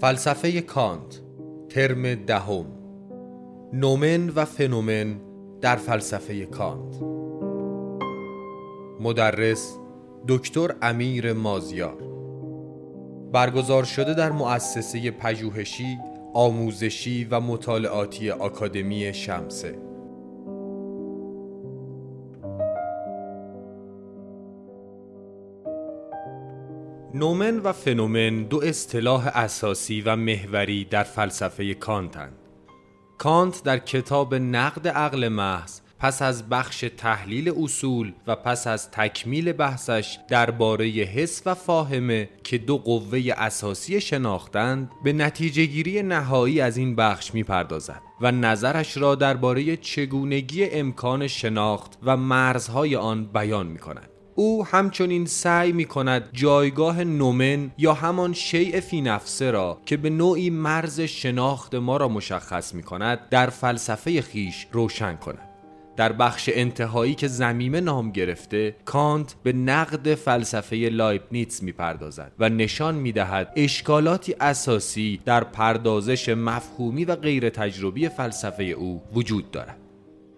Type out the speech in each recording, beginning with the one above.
فلسفه کانت ترم دهم. نومن و فنومن در فلسفه کانت. مدرس دکتر امیر مازیار. برگزار شده در مؤسسه پژوهشی آموزشی و مطالعاتی آکادمی شمسه. نومن و فنومن دو اصطلاح اساسی و محوری در فلسفه کانتند. کانت در کتاب نقد عقل محض پس از بخش تحلیل اصول و پس از تکمیل بحثش درباره حس و فاهمه که دو قوه اساسی شناختند به نتیجه گیری نهایی از این بخش می‌پردازد و نظرش را درباره چگونگی امکان شناخت و مرزهای آن بیان می کند. او همچنین سعی می کند جایگاه نومن یا همان شیء فی نفسه را که به نوعی مرز شناخت ما را مشخص می کند در فلسفه خیش روشن کند. در بخش انتهایی که زمیمه نام گرفته کانت به نقد فلسفه لایبنیتس می‌پردازد و نشان می‌دهد اشکالاتی اساسی در پردازش مفهومی و غیر تجربی فلسفه او وجود دارد.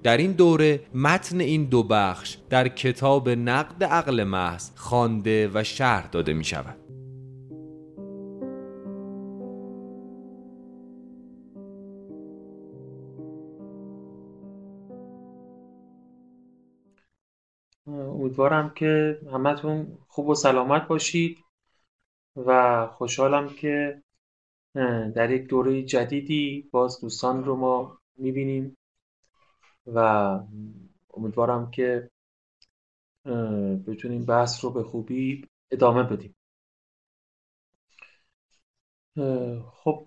در این دوره متن این دو بخش در کتاب نقد عقل محض خوانده و شرح داده می شود. امیدوارم که همتون خوب و سلامت باشید و خوشحالم که در یک دوره جدیدی باز دوستان رو ما می‌بینیم و امیدوارم که بتونیم بحث رو به خوبی ادامه بدیم. خب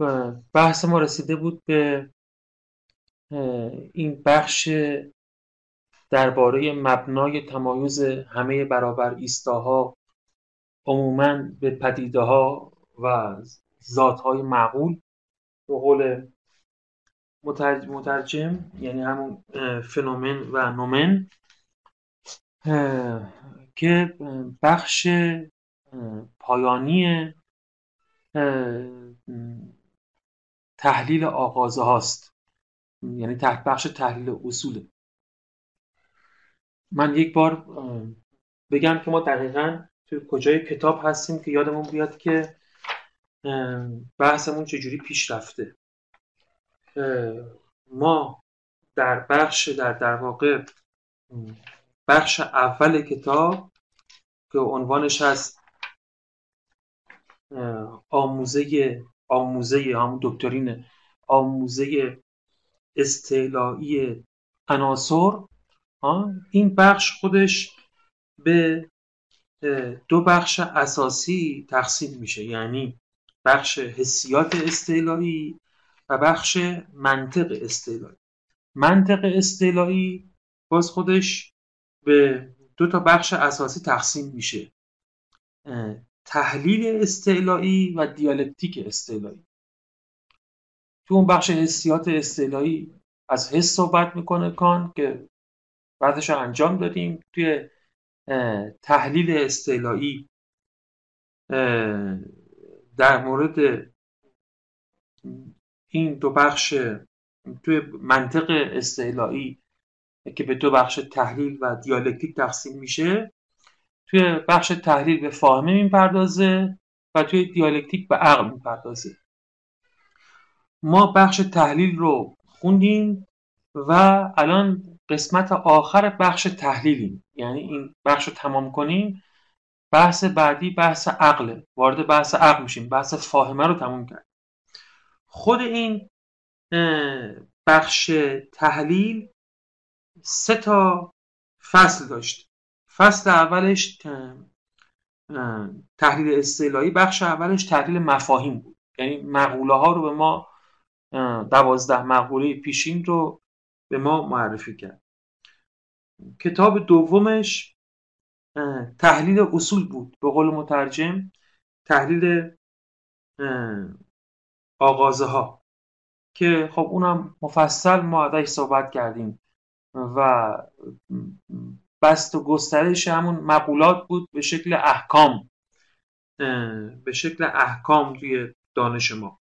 بحث ما رسیده بود به این بخش درباره مبنای تمایز همه برابر ایستاها عموما به پدیده ها و ذات های معقول به قول مترجم یعنی همون فنومن و نومن که بخش پایانی تحلیل آغازه هاست. یعنی تحت بخش تحلیل اصوله. من یک بار بگم که ما دقیقا تو کجای کتاب هستیم که یادمون بیاد که بحثمون چجوری پیش رفته. ما در بخش در در واقع بخش اول کتاب که عنوانش هست آموزه آموزه همون دکترین آموزه استعلایی عناصر. این بخش خودش به دو بخش اساسی تقسیم میشه. یعنی بخش حسیات استعلایی و بخش منطق استعلایی منطق استعلایی باز خودش به دو تا بخش اساسی تقسیم میشه. تحلیل استعلایی و دیالکتیک استعلایی تو اون بخش حسیات استعلایی از حس صحبت می‌کنه کان که بعدش انجام دادیم توی تحلیل استعلایی در مورد این دو بخش توی منطق استعلایی که به دو بخش تحلیل و دیالکتیک تقسیم میشه توی بخش تحلیل به فاهمه می‌پردازه و توی دیالکتیک به عقل می‌پردازه. ما بخش تحلیل رو خوندیم و الان قسمت آخر بخش تحلیلیم. یعنی این بخش رو تمام کنیم. بحث بعدی بحث عقله. وارد بحث عقل میشیم. بحث فاهمه رو تمام کرد خود این بخش تحلیل سه تا فصل داشت. فصل اولش تحلیل استعلایی بخش اولش تحلیل مفاهیم بود. یعنی مقوله ها رو به ما دوازده مقوله پیشین رو به ما معرفی کرد. کتاب دومش تحلیل اصول بود. به قول مترجم تحلیل آغازه ها که خب اونم مفصل ما ازش صحبت کردیم و بست و گسترش همون مقولات بود به شکل احکام به شکل احکام توی دانش ما.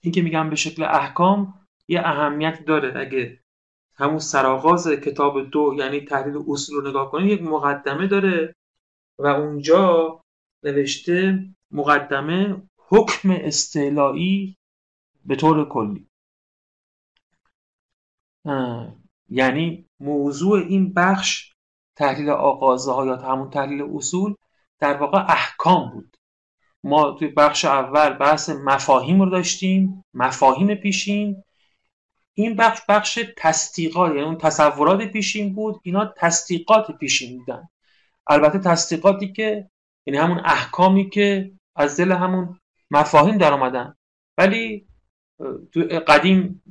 این که میگم به شکل احکام یه اهمیت داره. اگه همون سرآغاز کتاب دو یعنی تحلیل اصول رو نگاه کنید یک مقدمه داره و اونجا نوشته مقدمه حکم استعلایی به طور کلی. یعنی موضوع این بخش تحلیل آغازه ها یا همون تحلیل اصول در واقع احکام بود. ما توی بخش اول بحث مفاهیم رو داشتیم مفاهیم پیشین. این بخش بخش تصدیقات یعنی اون تصورات پیشین بود اینا تصدیقات پیشین بودن. البته تصدیقاتی که یعنی همون احکامی که از دل همون مفاهیم در آمدن ولی تو قدیم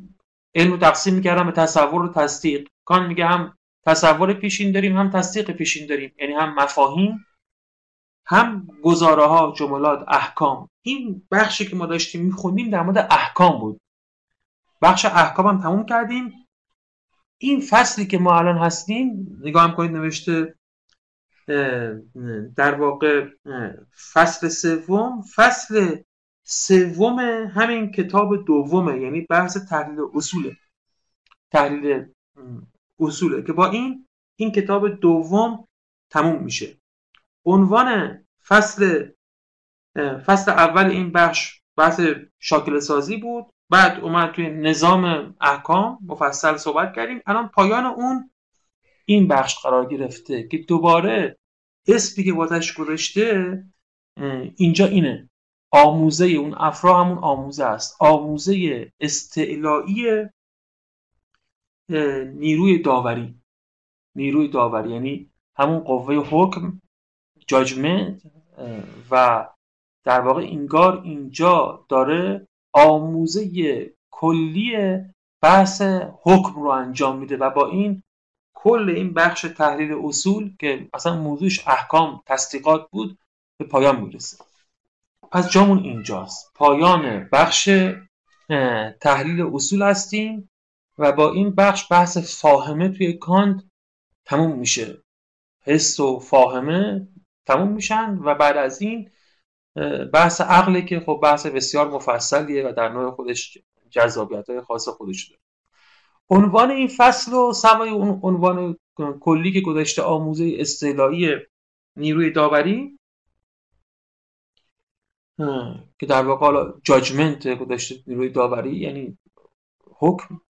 علم رو تقسیم می‌کردن به تصور و تصدیق. کان میگه هم تصور پیشین داریم هم تصدیق پیشین داریم. یعنی هم مفاهیم هم گزاره ها جملات احکام. این بخشی که ما داشتیم میخوندیم در مورد احکام بود. بخش احکام هم تموم کردیم. این فصلی که ما الان هستیم نگاه هم کنید نوشته در واقع فصل سوم. فصل سوم همین کتاب دومه یعنی بحث تحلیل اصوله. تحلیل اصوله که با این این کتاب دوم تموم میشه. عنوان فصل فصل اول این بخش بحث شاکل سازی بود. بعد اومد توی نظام احکام مفصل صحبت کردیم. الان پایان اون این بخش قرار گرفته که دوباره اسمی که واسش گذاشته اینجا اینه. آموزه اون افرا همون آموزه است. آموزه استعلایی نیروی داوری. نیروی داوری یعنی همون قوه حکم جاجمنت و در واقع اینگار اینجا داره آموزه کلی بحث حکم رو انجام میده و با این کل این بخش تحلیل اصول که اصلا موضوعش احکام تصدیقات بود به پایان می‌رسه. پس جامون اینجاست. پایان بخش تحلیل اصول هستیم و با این بخش بحث فاهمه توی کانت تموم میشه. حس و فاهمه تموم میشن و بعد از این بحث عقله که خب بحث بسیار مفصلیه و در نوع خودش جذابیت های خاص خودش داره. عنوان این فصل و سوای اون عنوان کلی که گذاشته آموزه استعلایی نیروی داوری که در واقع حالا جاجمنت گذاشته نیروی داوری یعنی حکم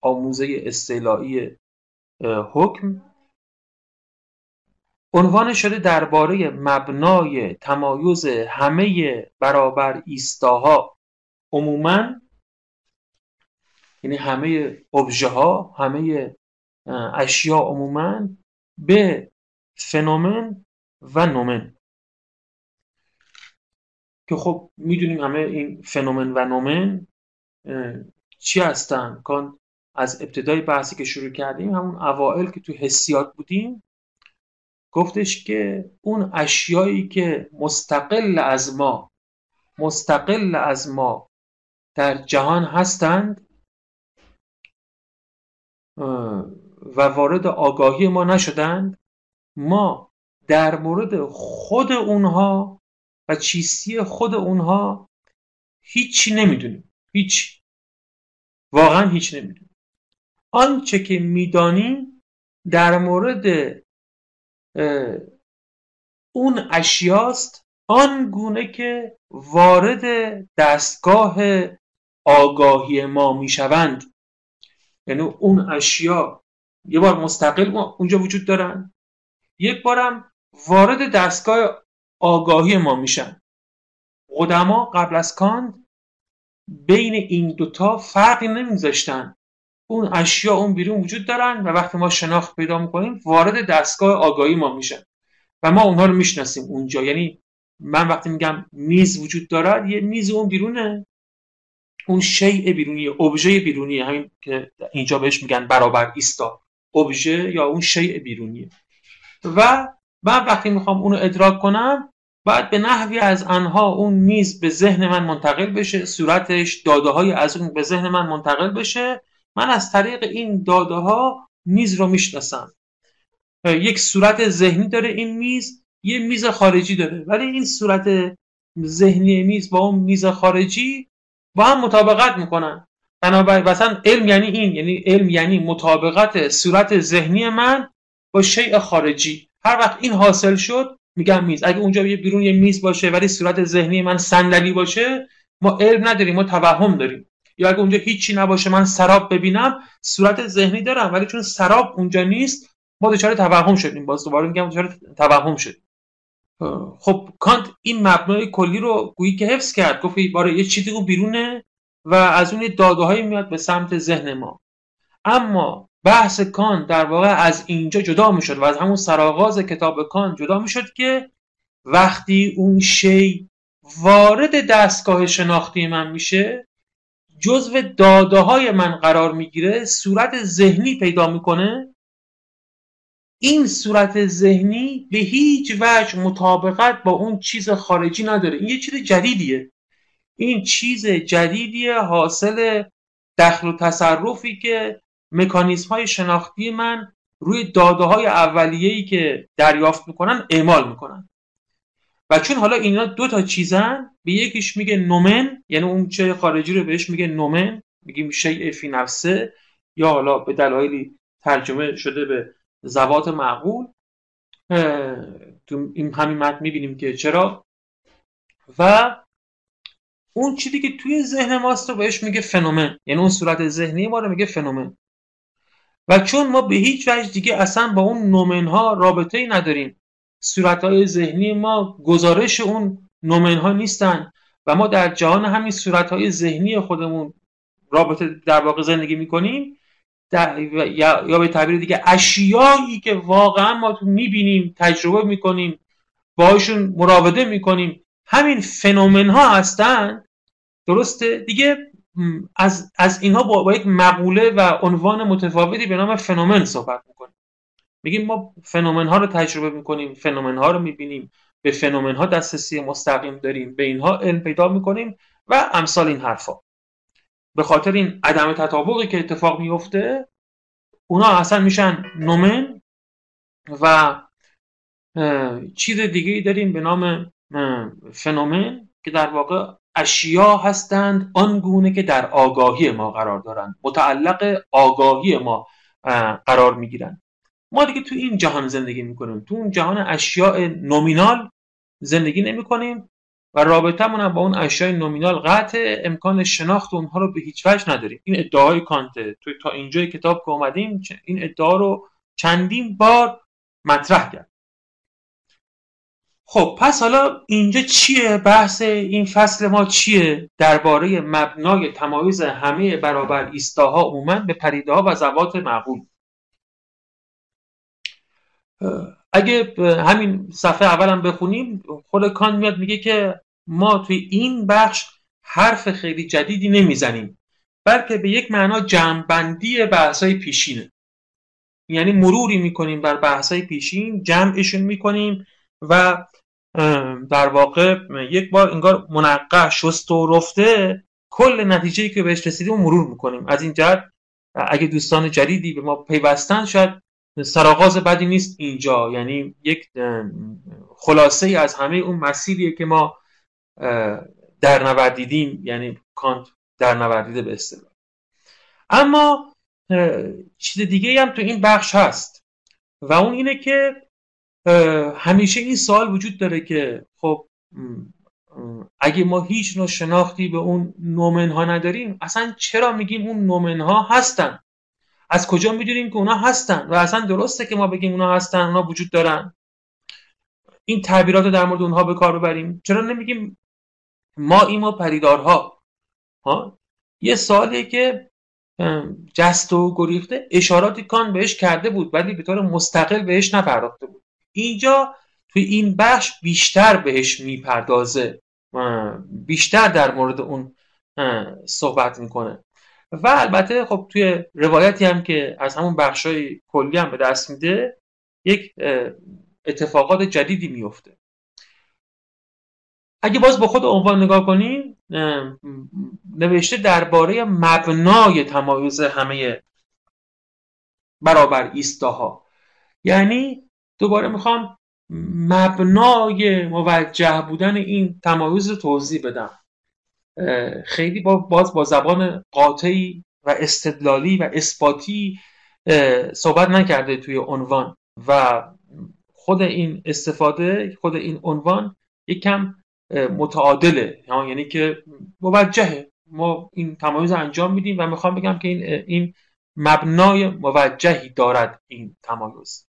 آموزه استعلایی حکم. عنوان شده درباره مبنای تمایز همه برابر ایستاها عموما یعنی همه ابژه ها همه اشیا عموما به فنومن و نومن. که خب می‌دونیم همه این فنومن و نومن چی هستن؟ کان از ابتدای بحثی که شروع کردیم همون اوائل که تو حسیات بودیم گفتش که اون اشیایی که مستقل از ما مستقل از ما در جهان هستند و وارد آگاهی ما نشدند. ما در مورد خود اونها و چیستی خود اونها هیچی نمی‌دونیم. هیچ. واقعا هیچ نمی‌دونیم. آنچه که می‌دانیم در مورد اون اشیاست آن گونه که وارد دستگاه آگاهی ما می‌شوند. یعنی اون اشیا یه بار مستقل اونجا وجود دارن. یک بارم وارد دستگاه آگاهی ما میشن. قدما قبل از کاند بین این دوتا فرقی نمیذاشتن. اون اشیا اون بیرون وجود دارن و وقتی ما شناخت پیدا می‌کنیم وارد دستگاه آگاهی ما میشن. و ما اونها رو می‌شناسیم اونجا. یعنی من وقتی میگم میز وجود دارد یه میز اون بیرونه. اون شیء بیرونی ابژه بیرونی همین که اینجا بهش میگن برابر ایستا. ابژه یا اون شیء بیرونیه و من وقتی می‌خوام اونو ادراک کنم بعد به نحوی از آنها اون میز به ذهن من منتقل بشه صورتش داده های از اون به ذهن من منتقل بشه. من از طریق این داده ها میز رو می‌شناسم. یک صورت ذهنی داره این میز یه میز خارجی داره. ولی این صورت ذهنی میز با اون میز خارجی با هم مطابقت می‌کنن. بنابراین مثلا علم یعنی این یعنی علم یعنی مطابقت صورت ذهنی من با شیء خارجی. هر وقت این حاصل شد میگم میز. اگه اونجا یه بیرون یه میز باشه ولی صورت ذهنی من صندلی باشه ما علم نداریم ما توهم داریم. یا اگه اونجا هیچی نباشه من سراب ببینم صورت ذهنی دارم ولی چون سراب اونجا نیست ما دچار توهم شدیم. باز دوباره میگم دچار توهم شد خب کانت این مبنای کلی رو گویی که حفظ کرد گفت باره یه چیزی اون بیرونه و از اون داده میاد به سمت ذهن ما. اما بحث کان در واقع از اینجا جدا می‌شد و از همون سرآغاز کتاب کان جدا می‌شد که وقتی اون شی وارد دستگاه شناختی من میشه جزو داده های من قرار می‌گیره صورت ذهنی پیدا می‌کنه این صورت ذهنی به هیچ وجه مطابقت با اون چیز خارجی نداره. این یه چیز جدیدیه. این چیز جدیدیه حاصل دخل و تصرفی که مکانیزم های شناختی من روی داده های اولیه‌ای که دریافت می‌کنن اعمال می‌کنن. و چون حالا اینا دو تا چیزن به یکیش میگه نومن یعنی اون چه خارجی رو بهش میگه نومن میگیم شیء فی نفسه یا حالا به دلایلی ترجمه شده به زوات معقول. تو این همین متن می‌بینیم که چرا. و اون چیزی که توی ذهن ماست رو بهش میگه فنومن. یعنی اون صورت ذهنی ما رو میگه فنومن. و چون ما به هیچ وجه دیگه اصلا با اون نومن ها رابطه ای نداریم. صورت های ذهنی ما گزارش اون نومن ها نیستن و ما در جهان همین صورت های ذهنی خودمون رابطه در واقع زندگی می‌کنیم. یا, یا به تعبیر دیگه اشیایی که واقعا ما تو می‌بینیم تجربه می‌کنیم باشون مراوده می‌کنیم همین فنومن ها هستن. درسته؟ دیگه از, از اینها با, با یک مقوله و عنوان متفاوتی به نام فنومن صحبت می‌کنیم. میگیم ما فنومن ها رو تجربه می‌کنیم فنومن ها رو می‌بینیم به فنومن ها دسترسی مستقیم داریم به اینها علم پیدا می‌کنیم و امثال این حرفا. به خاطر این عدم تطابقی که اتفاق میفته اونا اصلا میشن نومن و چیز دیگه ای داریم به نام فنومن که در واقع اشیا هستند آنگونه که در آگاهی ما قرار دارند. متعلق آگاهی ما قرار می‌گیرند. ما دیگه تو این جهان زندگی می‌کنیم. تو اون جهان اشیاء نومینال زندگی نمی‌کنیم. و رابطه با اون اشیاء نومینال قطع امکان شناخت اونها رو به هیچ وجه نداریم. این ادعای کانته تو تا اینجای کتاب که اومدیم این ادعا رو چندین بار مطرح کرد. خب پس حالا اینجا چیه؟ بحث این فصل ما چیه؟ درباره مبنای تمایز همه برابر ایستاها عموما به پریده ها و زوات معقول. اگه همین صفحه اولم بخونیم خود کان میاد میگه که ما توی این بخش حرف خیلی جدیدی نمی‌زنیم بلکه به یک معنا جمعبندی بحثای پیشینه. یعنی مروری می‌کنیم بر بحثای پیشین جمعشون می‌کنیم و در واقع یک بار انگار منقع شست و رفته کل نتیجه که بهش رسیدیم مرور می‌کنیم. از این جهت اگه دوستان جدیدی به ما پیوستن شاید سرآغاز بدی نیست اینجا. یعنی یک خلاصه ای از همه اون مسیریه که ما در نوردیدیم یعنی کانت در نوردیده به اصطلاح. اما چیز دیگه هم تو این بخش هست. و اون اینه که همیشه این سوال وجود داره که خب اگه ما هیچ نوع شناختی به اون نومن ها نداریم اصلا چرا میگیم اون نومن ها هستن؟ از کجا می‌دونیم که اونا هستن؟ و اصلا درسته که ما بگیم اونا هستن اونا وجود دارن. این تعبیرات رو در مورد اونها به کار ببریم. چرا نمیگیم ما ایما پریدارها ها؟ یه سالیه که جست و گریخته. اشاراتی کان بهش کرده بود ولی به طور مستقل بهش نپرداخته بود. اینجا توی این بخش بیشتر بهش می‌پردازه بیشتر در مورد اون صحبت می‌کنه. و البته خب توی روایتی هم که از همون بخشای کلی هم به دست میده یک اتفاقات جدیدی میفته اگه باز با خود عنوان نگاه کنیم نوشته درباره مبنای تمایز همه برابر ایستاها یعنی دوباره می‌خوام مبنای موجه بودن این تمایز رو توضیح بدم. خیلی با باز با زبان قاطعی و استدلالی و اثباتی صحبت نکرده توی عنوان. و خود این استفاده خود این عنوان یکم متعادله. یعنی که موجهه. ما این تمایز انجام میدیم و می‌خوام بگم که این این مبنای موجهی دارد این تمایز.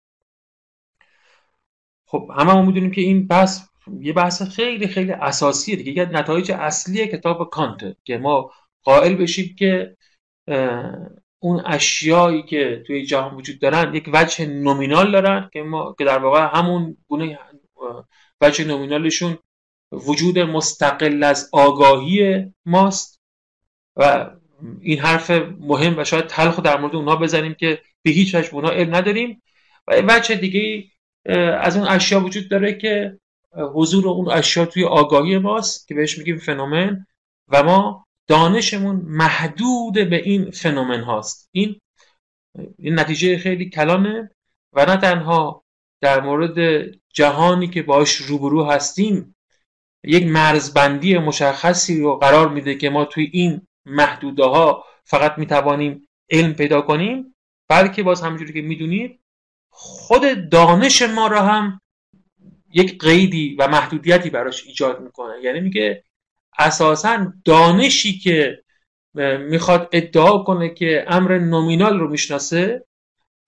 خب همه ما می‌دونیم که این بحث یه بحث خیلی خیلی اساسیه دیگه. یه نتایج اصلی کتاب کانت که ما قائل بشیم که اون اشیایی که توی جهان وجود دارن یک وجه نومینال دارن که ما که در واقع همون گونه وجه نومینالشون وجود مستقل از آگاهی ماست. و این حرف مهم و شاید تلخ در مورد اونها بزنیم که به هیچ وجه اونها علم نداریم. و وجه دیگه از اون اشیا وجود داره که حضور اون اشیا توی آگاهی ماست که بهش میگیم فنومن و ما دانشمون محدود به این فنومن هاست. این این نتیجه خیلی کلانه و نه تنها در مورد جهانی که باش روبرو هستیم یک مرزبندی مشخصی رو قرار میده که ما توی این محدوده ها فقط می‌توانیم علم پیدا کنیم بلکه باز همونجوری که می‌دونید خود دانش ما را هم یک قیدی و محدودیتی براش ایجاد می‌کنه. یعنی میگه اساسا دانشی که می‌خواد ادعا کنه که امر نومینال رو می‌شناسه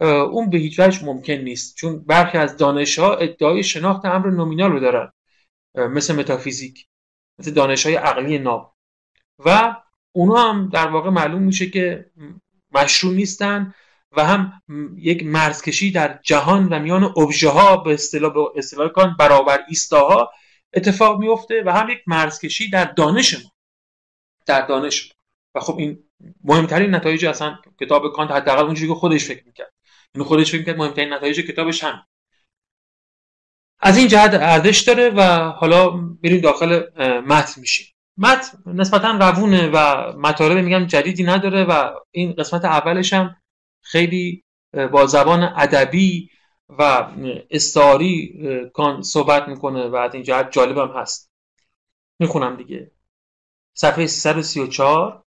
اون به هیچ وجه ممکن نیست. چون برخی از دانش ها ادعای شناخت امر نومینال رو دارن مثل متافیزیک مثل دانش های عقلی ناب. و اونا هم در واقع معلوم میشه که مشروع نیستن و هم یک مرزکشی در جهان و میان ابژه ها به اصطلاح به اصطلاح کان برابر ایستاها اتفاق میفته و هم یک مرزکشی در دانش ما. در دانش ما. و خب این مهمترین نتایج اصلا کتاب کانت حداقل اونجوری که خودش فکر می‌کرد. این یعنی خودش فکر می‌کرد مهمترین نتایج کتابش هم از این جهت ارزش داره و حالا بریم داخل متن میشیم. متن نسبتا روونه و مطالب میگم جدیدی نداره و این قسمت اولش هم خیلی با زبان ادبی و استعاری کان صحبت می‌کنه و از این جهت جالبم هست. می‌خونم دیگه. صفحه 334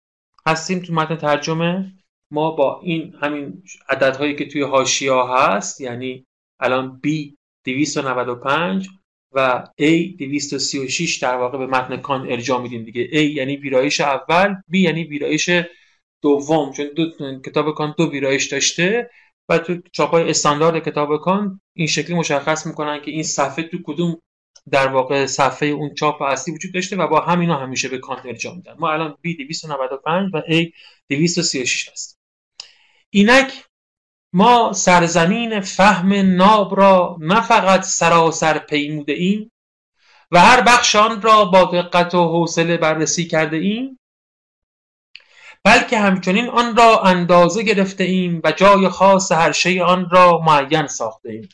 هستیم تو متن ترجمه. ما با این همین عددهایی که توی هاشیا هست یعنی الان B 295 و A 236 در واقع به متن کان ارجاع میدیم دیگه. A یعنی ویرایش اول B یعنی ویرایش دوم چون دو کتاب کان دو ویرایش داشته و تو چاپای استاندارد کتاب کان این شکلی مشخص می‌کنن که این صفحه تو کدوم در واقع صفحه اون چاپ اصلی وجود داشته و با همینا همیشه به کانت ارجاع میدن. ما الان B 295 و A 236 هست. اینک ما سرزمین فهم ناب را نه فقط سراسر پیموده ایم و هر بخش آن را با دقت و حوصله بررسی کرده ایم. بلکه همچنین آن را اندازه گرفته ایم و جای خاص هر شی آن را معین ساخته ایم.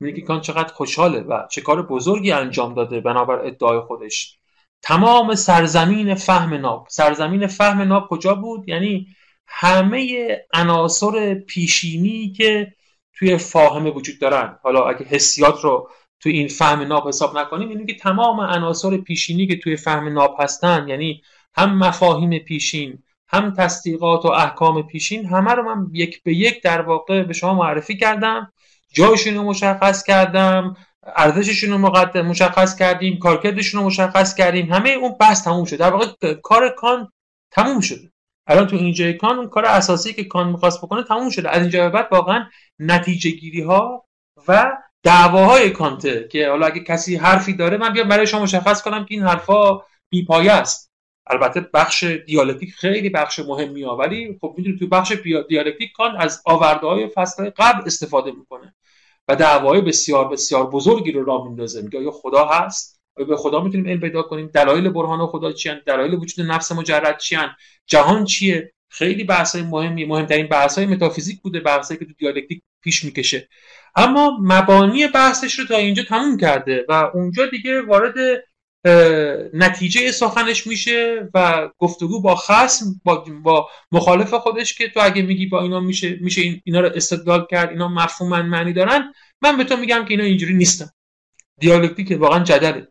میگه کان چقدر خوشحاله و چه کار بزرگی انجام داده بنابر ادعای خودش. تمام سرزمین فهم ناب. سرزمین فهم ناب کجا بود؟ یعنی همه عناصر پیشینی که توی فاهمه وجود دارن. حالا اگه حسیات رو توی این فهم ناب حساب نکنیم یعنی که تمام عناصر پیشینی که توی فهم ناب هستن یعنی هم مفاهیم پیشین هم تصدیقات و احکام پیشین همه رو من یک به یک در واقع به شما معرفی کردم. جایشون رو مشخص کردم ارزششون رو مشخص کردیم کارکردشون رو مشخص کردیم همه اون بحث تموم شد. در واقع کار کان تموم شده الان تو اینجای کان اون کار اساسی که کان می‌خواست بکنه تموم شده. از اینجا بعد واقعا نتیجه گیری ها و دعواهای کانته که حالا اگه کسی حرفی داره من بیام برای شما مشخص کنم که این حرفا بیپایه است. البته بخش دیالکتیک خیلی بخش مهمی ها ولی خب می‌دونید تو بخش دیالکتیک کان از آورده های فصل قبل استفاده می‌کنه و دعوای بسیار بسیار بزرگی رو راه میندازه. میگه یا خدا هست؟ آیا به خدا می‌تونیم علم پیدا کنیم؟ دلایل برهان خدا چیان دلایل وجود نفس مجرد چیان جهان چیه؟ خیلی بحث مهمی مهمترین بحث های متافیزیک بوده بحثی که تو دیالکتیک پیش می‌کشه. اما مبانی بحثش رو تا اینجا تموم کرده و اونجا دیگه وارد نتیجه سخنش میشه و گفتگو با خصم با, با مخالف خودش که تو اگه میگی با اینا میشه میشه اینا رو استدلال کرد اینا مفهوم معنی دارن من به تو میگم که اینا اینجوری نیستن. دیالکتیک واقعا جدله.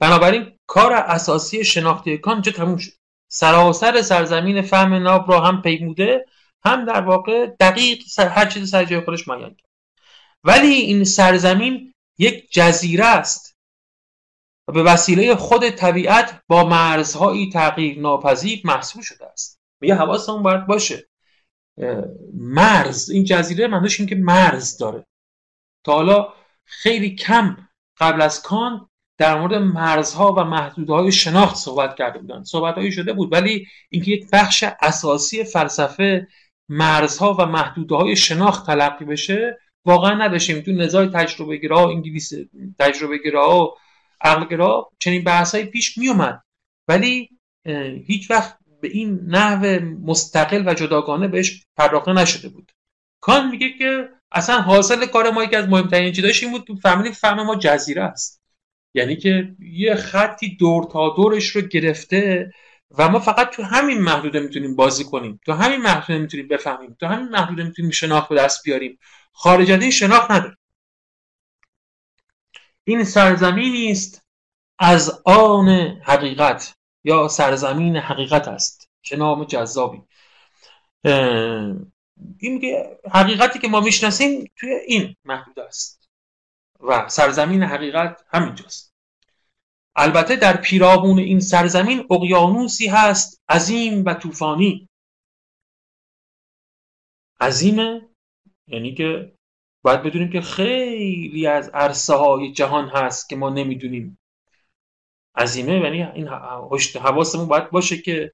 بنابراین کار اساسی شناختی کان چه تموم شد. سراسر سرزمین فهم ناب را هم پیموده هم در واقع دقیق هر چیز سر جای خودش معین ولی این سرزمین یک جزیره است. و به وسیله خود طبیعت با مرزهایی تغییر ناپذیر محسوب شده است. میگه حواسمون باید باشه. مرز این جزیره معنیش این که مرز داره. تا حالا خیلی کم قبل از کان در مورد مرزها و محدودهای شناخت صحبت کرده بودن. صحبتهایی شده بود ولی اینکه یک بخش اساسی فلسفه مرزها و محدودهای شناخت تلقی بشه واقعا نداشتیم. تو نزاع تجربه گرا انگلیس تجربه گرا و عقل گرا چنین بحثایی پیش می اومد ولی هیچ وقت به این نحو مستقل و جداگانه بهش پرداخته نشده بود. کان میگه که اصلا حاصل کار ما یکی از مهمترین چیزاش این بود که فهمیدیم فهم ما جزیره است. یعنی که یه خطی دور تا دورش رو گرفته و ما فقط تو همین محدوده می‌تونیم بازی کنیم. تو همین محدوده می‌تونیم بفهمیم. تو همین محدوده می‌تونیم شناخت به دست بیاریم. خارج از این شناخت نداره این سرزمینی است از آن حقیقت یا سرزمین حقیقت است چه نام جذابی. این حقیقتی که ما می‌شناسیم توی این محدود است. و سرزمین حقیقت همینجاست. البته در پیرامون این سرزمین اقیانوسی هست عظیم و طوفانی. عظیمه یعنی که باید بدونیم که خیلی از عرصه های جهان هست که ما نمی‌دونیم. عظیمه یعنی این حواسمون باید باشه که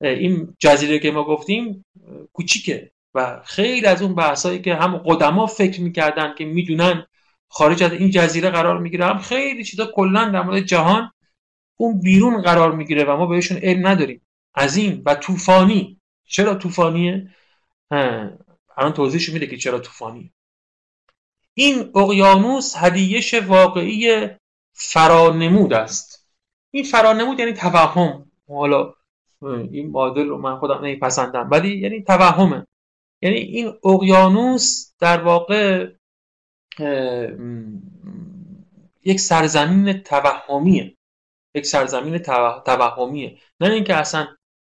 این جزیره که ما گفتیم کوچیکه و خیلی از اون بحثایی که هم قدما فکر می‌کردن که می‌دونن خارج از این جزیره قرار می‌گیره هم خیلی چیزا کلا در مورد جهان اون بیرون قرار می‌گیره و ما بهشون علم نداریم. عظیم و طوفانی. چرا طوفانیه؟ الان توضیحش میده که چرا طوفانیه. این اقیانوس هدیهش واقعی فرانمود است. این فرانمود یعنی توهم. حالا این معادل رو من خودم نمیپسندم ولی یعنی توهمه. یعنی این اقیانوس در واقع یک سرزمین توهمیه. یک سرزمین توهمیه. نه اینکه اصلا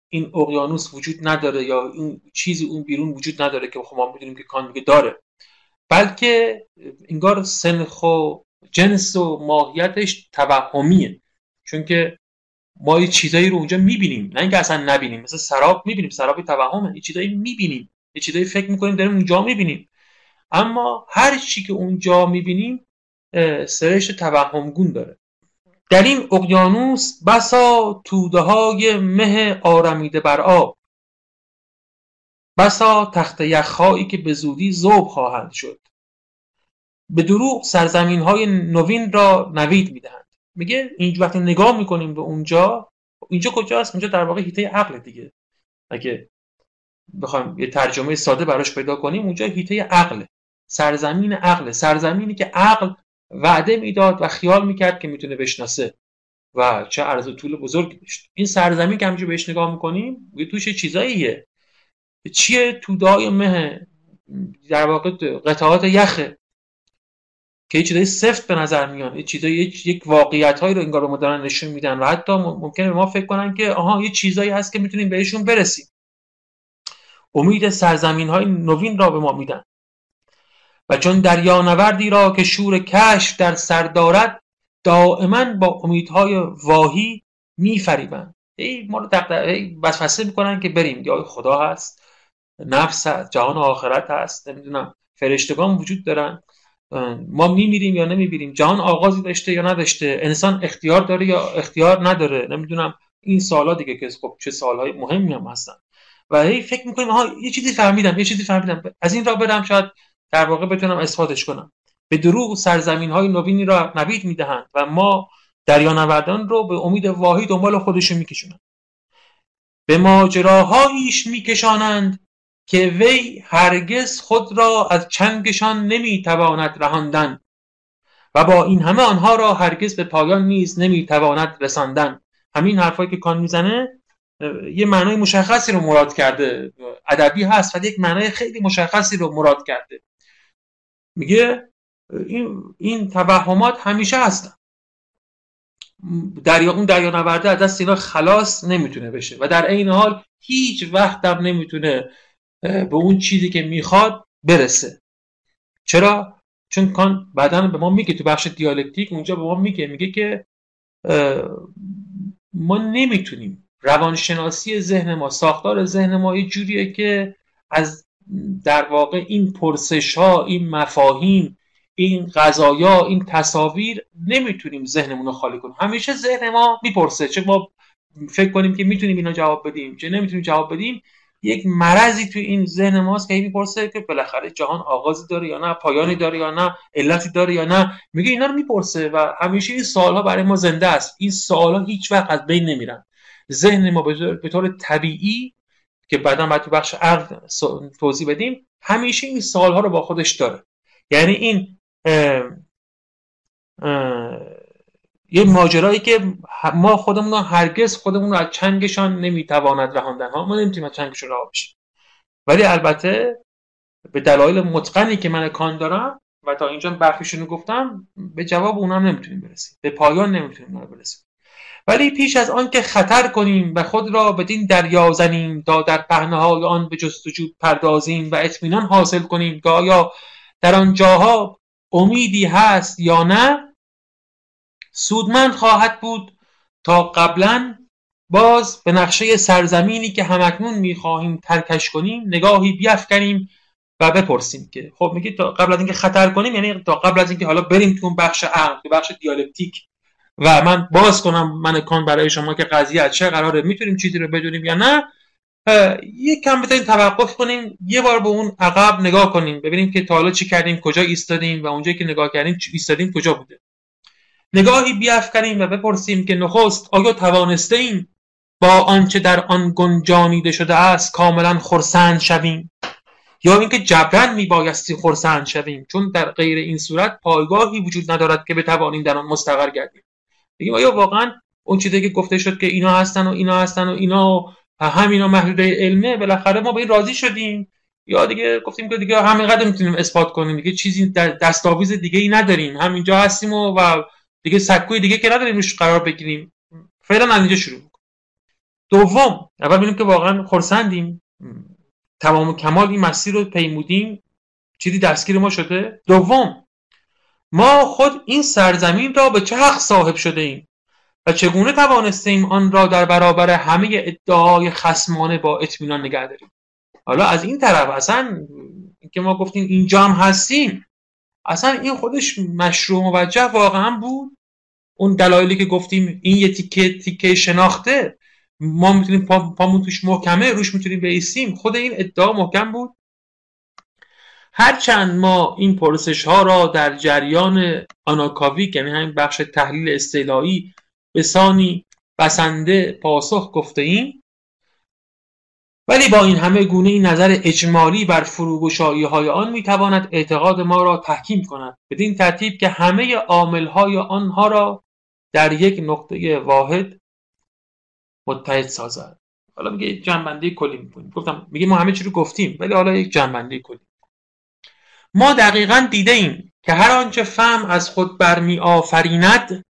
این اقیانوس وجود نداره یا این چیزی اون بیرون وجود نداره که خب ما می‌دونیم که کان میگه داره. بلکه انگار سنخ و جنس و ماهیتش توهمیه. چون که ما یه چیزایی رو اونجا می‌بینیم. نه اینکه اصلا نبینیم. مثل سراب می‌بینیم. سراب توهمه. یه چیزایی می‌بینیم. یه چیزایی فکر می‌کنیم داریم اونجا می‌بینیم. اما هر چی که اونجا می‌بینیم سرشت توهمگون داره. در این اقیانوس بسا توده های مه آرمیده بر آب. بسا تخت یخهایی که به زودی زوب خواهند شد. به دروغ سرزمین های نوین را نوید می‌دهند. میگه این وقتی نگاه می‌کنیم به اونجا اینجا کجاست؟ اونجا در واقع هیته عقل دیگه. اگه بخوایم یه ترجمه ساده براش پیدا کنیم اونجا هیته عقل سرزمین عقل سرزمینی که عقل وعده می‌داد و خیال می‌کرد که می‌تونه بشناسه و چه عرض طول بزرگی داشت. این سرزمین که همینجا بهش نگاه می‌کنیم یه توش چیزاییه؟ چیه تودای مه؟ در واقع قطعات یخه. که یه چیزای سفت به نظر میان یه چیزای یک واقعیت هایی رو انگار ما دارن نشون میدن و حتی ممکنه به ما فکر کنن که آها یه چیزایی هست که می‌تونیم بهشون برسیم. امید سرزمین های نوین را به ما میدن. و چون دریانوردی را که شور کشف در سر دارد دائما با امیدهای واهی میفریبند. ای ما رو وسوسه می‌کنن که بریم. یا خدا هست نفس هست جهان آخرت هست نمی‌دونم فرشتگان وجود دارن. ما میمیریم یا نمیمیریم جهان آغازی داشته یا نداشته؟ انسان اختیار داره یا اختیار نداره؟ نمی‌دونم. این سوالا دیگه که خب چه سوالهای مهمی هم هستن. و هی فکر می‌کنیم ها یه چیزی فهمیدم یه چیزی فهمیدم. از این را برم شاید در واقع بتونم اثباتش کنم. به دروغ سرزمین های نوینی را نوید می‌دهند و ما دریانوردان رو به امید واحی دنبال خودشون میکشونند به ماجراهاییش میکشانند که وی هرگز خود را از چنگشان نمی‌تواند رهاندن و با این همه آنها را هرگز به پایان نیز نمی‌تواند رساندن. همین حرفایی که کان می‌زنه یه معنای مشخصی رو مراد کرده. ادبی هست ولی یک معنای خیلی مشخصی رو مراد کرده. میگه این, این توهمات همیشه هستن. دریا اون دریا نورده از دست اینا خلاص نمی‌تونه بشه. و در این حال هیچ وقت هم نمی‌تونه به اون چیزی که می‌خواد برسه. چرا؟ چون کان بعدا به ما میگه تو بخش دیالکتیک اونجا به ما میگه میگه که ما نمی‌تونیم. روانشناسی ذهن ما ساختار ذهن ما یه جوریه که از در واقع این پرسش ها این مفاهیم این قضایا این تصاویر نمی‌تونیم ذهنمون رو خالی کنیم. همیشه ذهن ما می‌پرسه چه ما فکر کنیم که می‌تونیم اینا جواب بدیم چه نمی‌تونیم جواب بدیم. یک مرضی توی این ذهن ماست که می‌پرسه که بالاخره جهان آغازی داره یا نه پایانی داره یا نه علتی داره یا نه. میگه اینا رو می‌پرسه و همیشه این سوالها برای ما زنده است. این سوالها هیچ وقت از بین نمیرن. ذهن ما به طور طبیعی که بعدا باید تو بخش عقل توضیح بدیم همیشه این سوالها رو با خودش داره. یعنی این یه ماجرایی که ما خودمون هرگز خودمون رو از چنگشان نمی‌تواند رهاندن ها ما نمی‌تونیم از چنگشون رها بشیم. ولی البته به دلایل متقنی که من کان دارم و تا اینجا برخیشون رو گفتم به جواب اونم نمی‌تونیم برسیم. به پایان نمی‌تونیم برسیم. ولی پیش از آن که خطر کنیم و خود را بدین دریا زنیم تا در پهنه های آن به جستجو پردازیم و اطمینان حاصل کنیم که آیا در آن جاها امیدی هست یا نه سودمند خواهد بود تا قبلا باز به نقشه سرزمینی که همکنون می‌خواهیم ترکش کنیم نگاهی بیافکنیم و بپرسیم که خب میگی تا قبل از اینکه خطر کنیم یعنی تا قبل از اینکه حالا بریم تو اون بخش عقل تو بخش دیالکتیک و من باز کنم من کان برای شما که قضیه از چه قراره می‌تونیم چیزی رو بدونیم یا نه؟ یک کم بتونیم توقف کنیم یه بار به اون عقب نگاه کنیم ببینیم که تا حالا چی کردیم کجا ایستادیم و اونجایی که نگاه کردیم ایستادیم کجا بوده. نگاهی بیافکنیم و بپرسیم که نخست آیا توانسته ایم با آنچه در آن گنجانیده شده است کاملا خرسند شویم؟ یا اینکه جبران میبایستی خرسند شویم؟ چون در غیر این صورت پایگاهی وجود ندارد که بتوانیم در آن مستقر گردیم. بگیم آیا واقعا اون چیزی که گفته شد که اینا هستن و اینا هستن و اینا همینا محدوده علمه بالاخره ما به این راضی شدیم؟ یا دیگه گفتیم که دیگه همینقدر می‌تونیم اثبات کنیم دیگه چیزی دستاویز دیگه ای نداریم. همینجا هستیم و, و دیگه سکوی دیگه که نداریم روش قرار بگیریم. فعلا از اینجا شروع دوم اول ببینیم که واقعا خرسندیم. تمام کمال این مسیر رو پیمودیم. چیزی دستگیر ما شده. دوم ما خود این سرزمین را به چه حق صاحب شده ایم؟ و چگونه توانستیم آن را در برابر همه ادعای خسمانه با اطمینان نگه داریم؟ حالا از این طرف اصلا که ما گفتیم اینجا هم هستیم. اصلا این خودش مشروع موجه واقعا بود. اون دلایلی که گفتیم این یه تیکه تیکه شناخته ما می‌تونیم پامون توش محکمه روش می‌تونیم بیستیم. خود این ادعا محکم بود. هرچند ما این پرسش ها را در جریان آناکاویک یعنی همین بخش تحلیل استعلایی به سانی بسنده پاسخ گفته ایم ولی با این همه گونه این نظر اجمالی بر فروگشایی های آن می‌تواند اعتقاد ما را تحکیم کند بدین ترتیب که همه عامل های آنها را در یک نقطه واحد متحد سازد. حالا میگه جنبنده کلی می‌کنیم. گفتم میگه ما همه چی رو گفتیم ولی حالا یک جنبنده کلی. ما دقیقا دیده ایم که هر آنچه فهم از خود برمی آفریند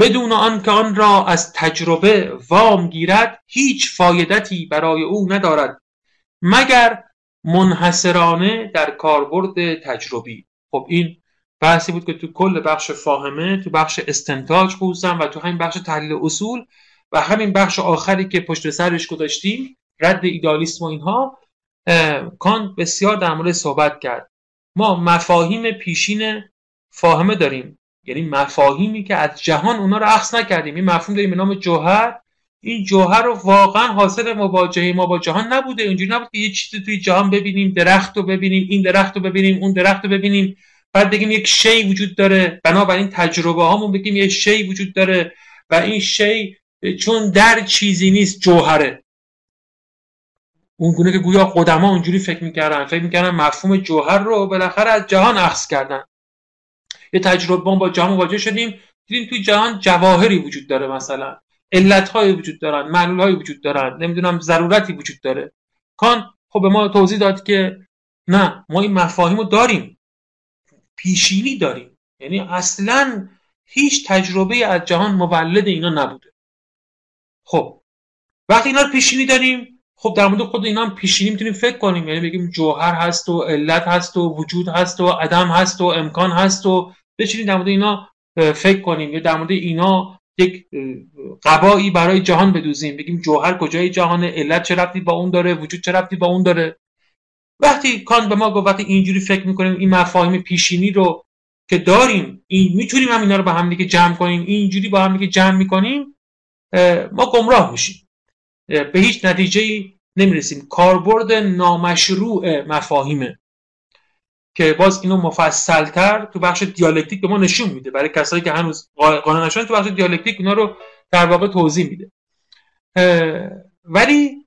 بدون آنکه آن را از تجربه وام گیرد هیچ فایدتی برای او ندارد مگر منحصرانه در کاربرد تجربی. خب این بحثی بود که تو کل بخش فاهمه تو بخش استنتاج خصوصا و تو همین بخش تحلیل اصول و همین بخش آخری که پشت سرش گذاشتیم رد ایدالیسم و اینها کان بسیار در مورد صحبت کرد. ما مفاهیم پیشین فاهمه داریم. یعنی مفاهیمی که از جهان اونا رو اخذ نکردیم. این مفهوم داریم به نام جوهر. این جوهر رو واقعا حاصل مواجهه ما با جهان نبوده. اینجوری نبود که یه چیزی توی جهان ببینیم درخت رو ببینیم این درخت رو ببینیم اون درخت رو ببینیم. بعد بگیم یک شی وجود داره. بنابراین تجربه هامون بگیم یه شی وجود داره و این شی چون در چیزی نیست جوهره. اون گونه که گویا قدما اونجوری فکر می‌کردن. فکر می‌کردن مفهوم جوهر رو بالاخره از جهان اخذ کردن. یه تجربه با جهان مواجه شدیم. دیدیم توی جهان جواهری وجود داره مثلا. علتهایی وجود دارن معلولهایی وجود دارن نمی‌دونم ضرورتی وجود داره. کان خب به ما توضیح داد که نه ما این مفاهیم رو داریم. پیشینی داریم. یعنی اصلا هیچ تجربه از جهان مولد اینا نبوده. خب وقتی اینا رو پیشینی داریم خب در مورد خود اینا هم پیشینی می‌تونیم فکر کنیم. یعنی بگیم جوهر هست و علت هست و وجود هست و عدم هست و امکان هست و بچینیم در مورد اینا فکر کنیم یا در مورد اینا یک قبایی برای جهان بدوزیم. بگیم جوهر کجای جهان علت چه ربطی با اون داره وجود چه ربطی با اون داره. وقتی کان به ما گفت وقتی اینجوری فکر می‌کنیم این مفاهیم پیشینی رو که داریم این می‌تونیم هم اینا رو با هم دیگه جمع کنیم اینجوری با هم دیگه جمع می‌کنیم ما گمراه میشیم. به هیچ نتیجه نمی‌رسیم. کاربرد نامشروع مفاهیمه. که باز اینو مفصلتر تو بخش دیالکتیک به ما نشون میده. برای کسایی که هنوز قانع نشدن تو بخش دیالکتیک اینا رو در واقع توضیح میده. ولی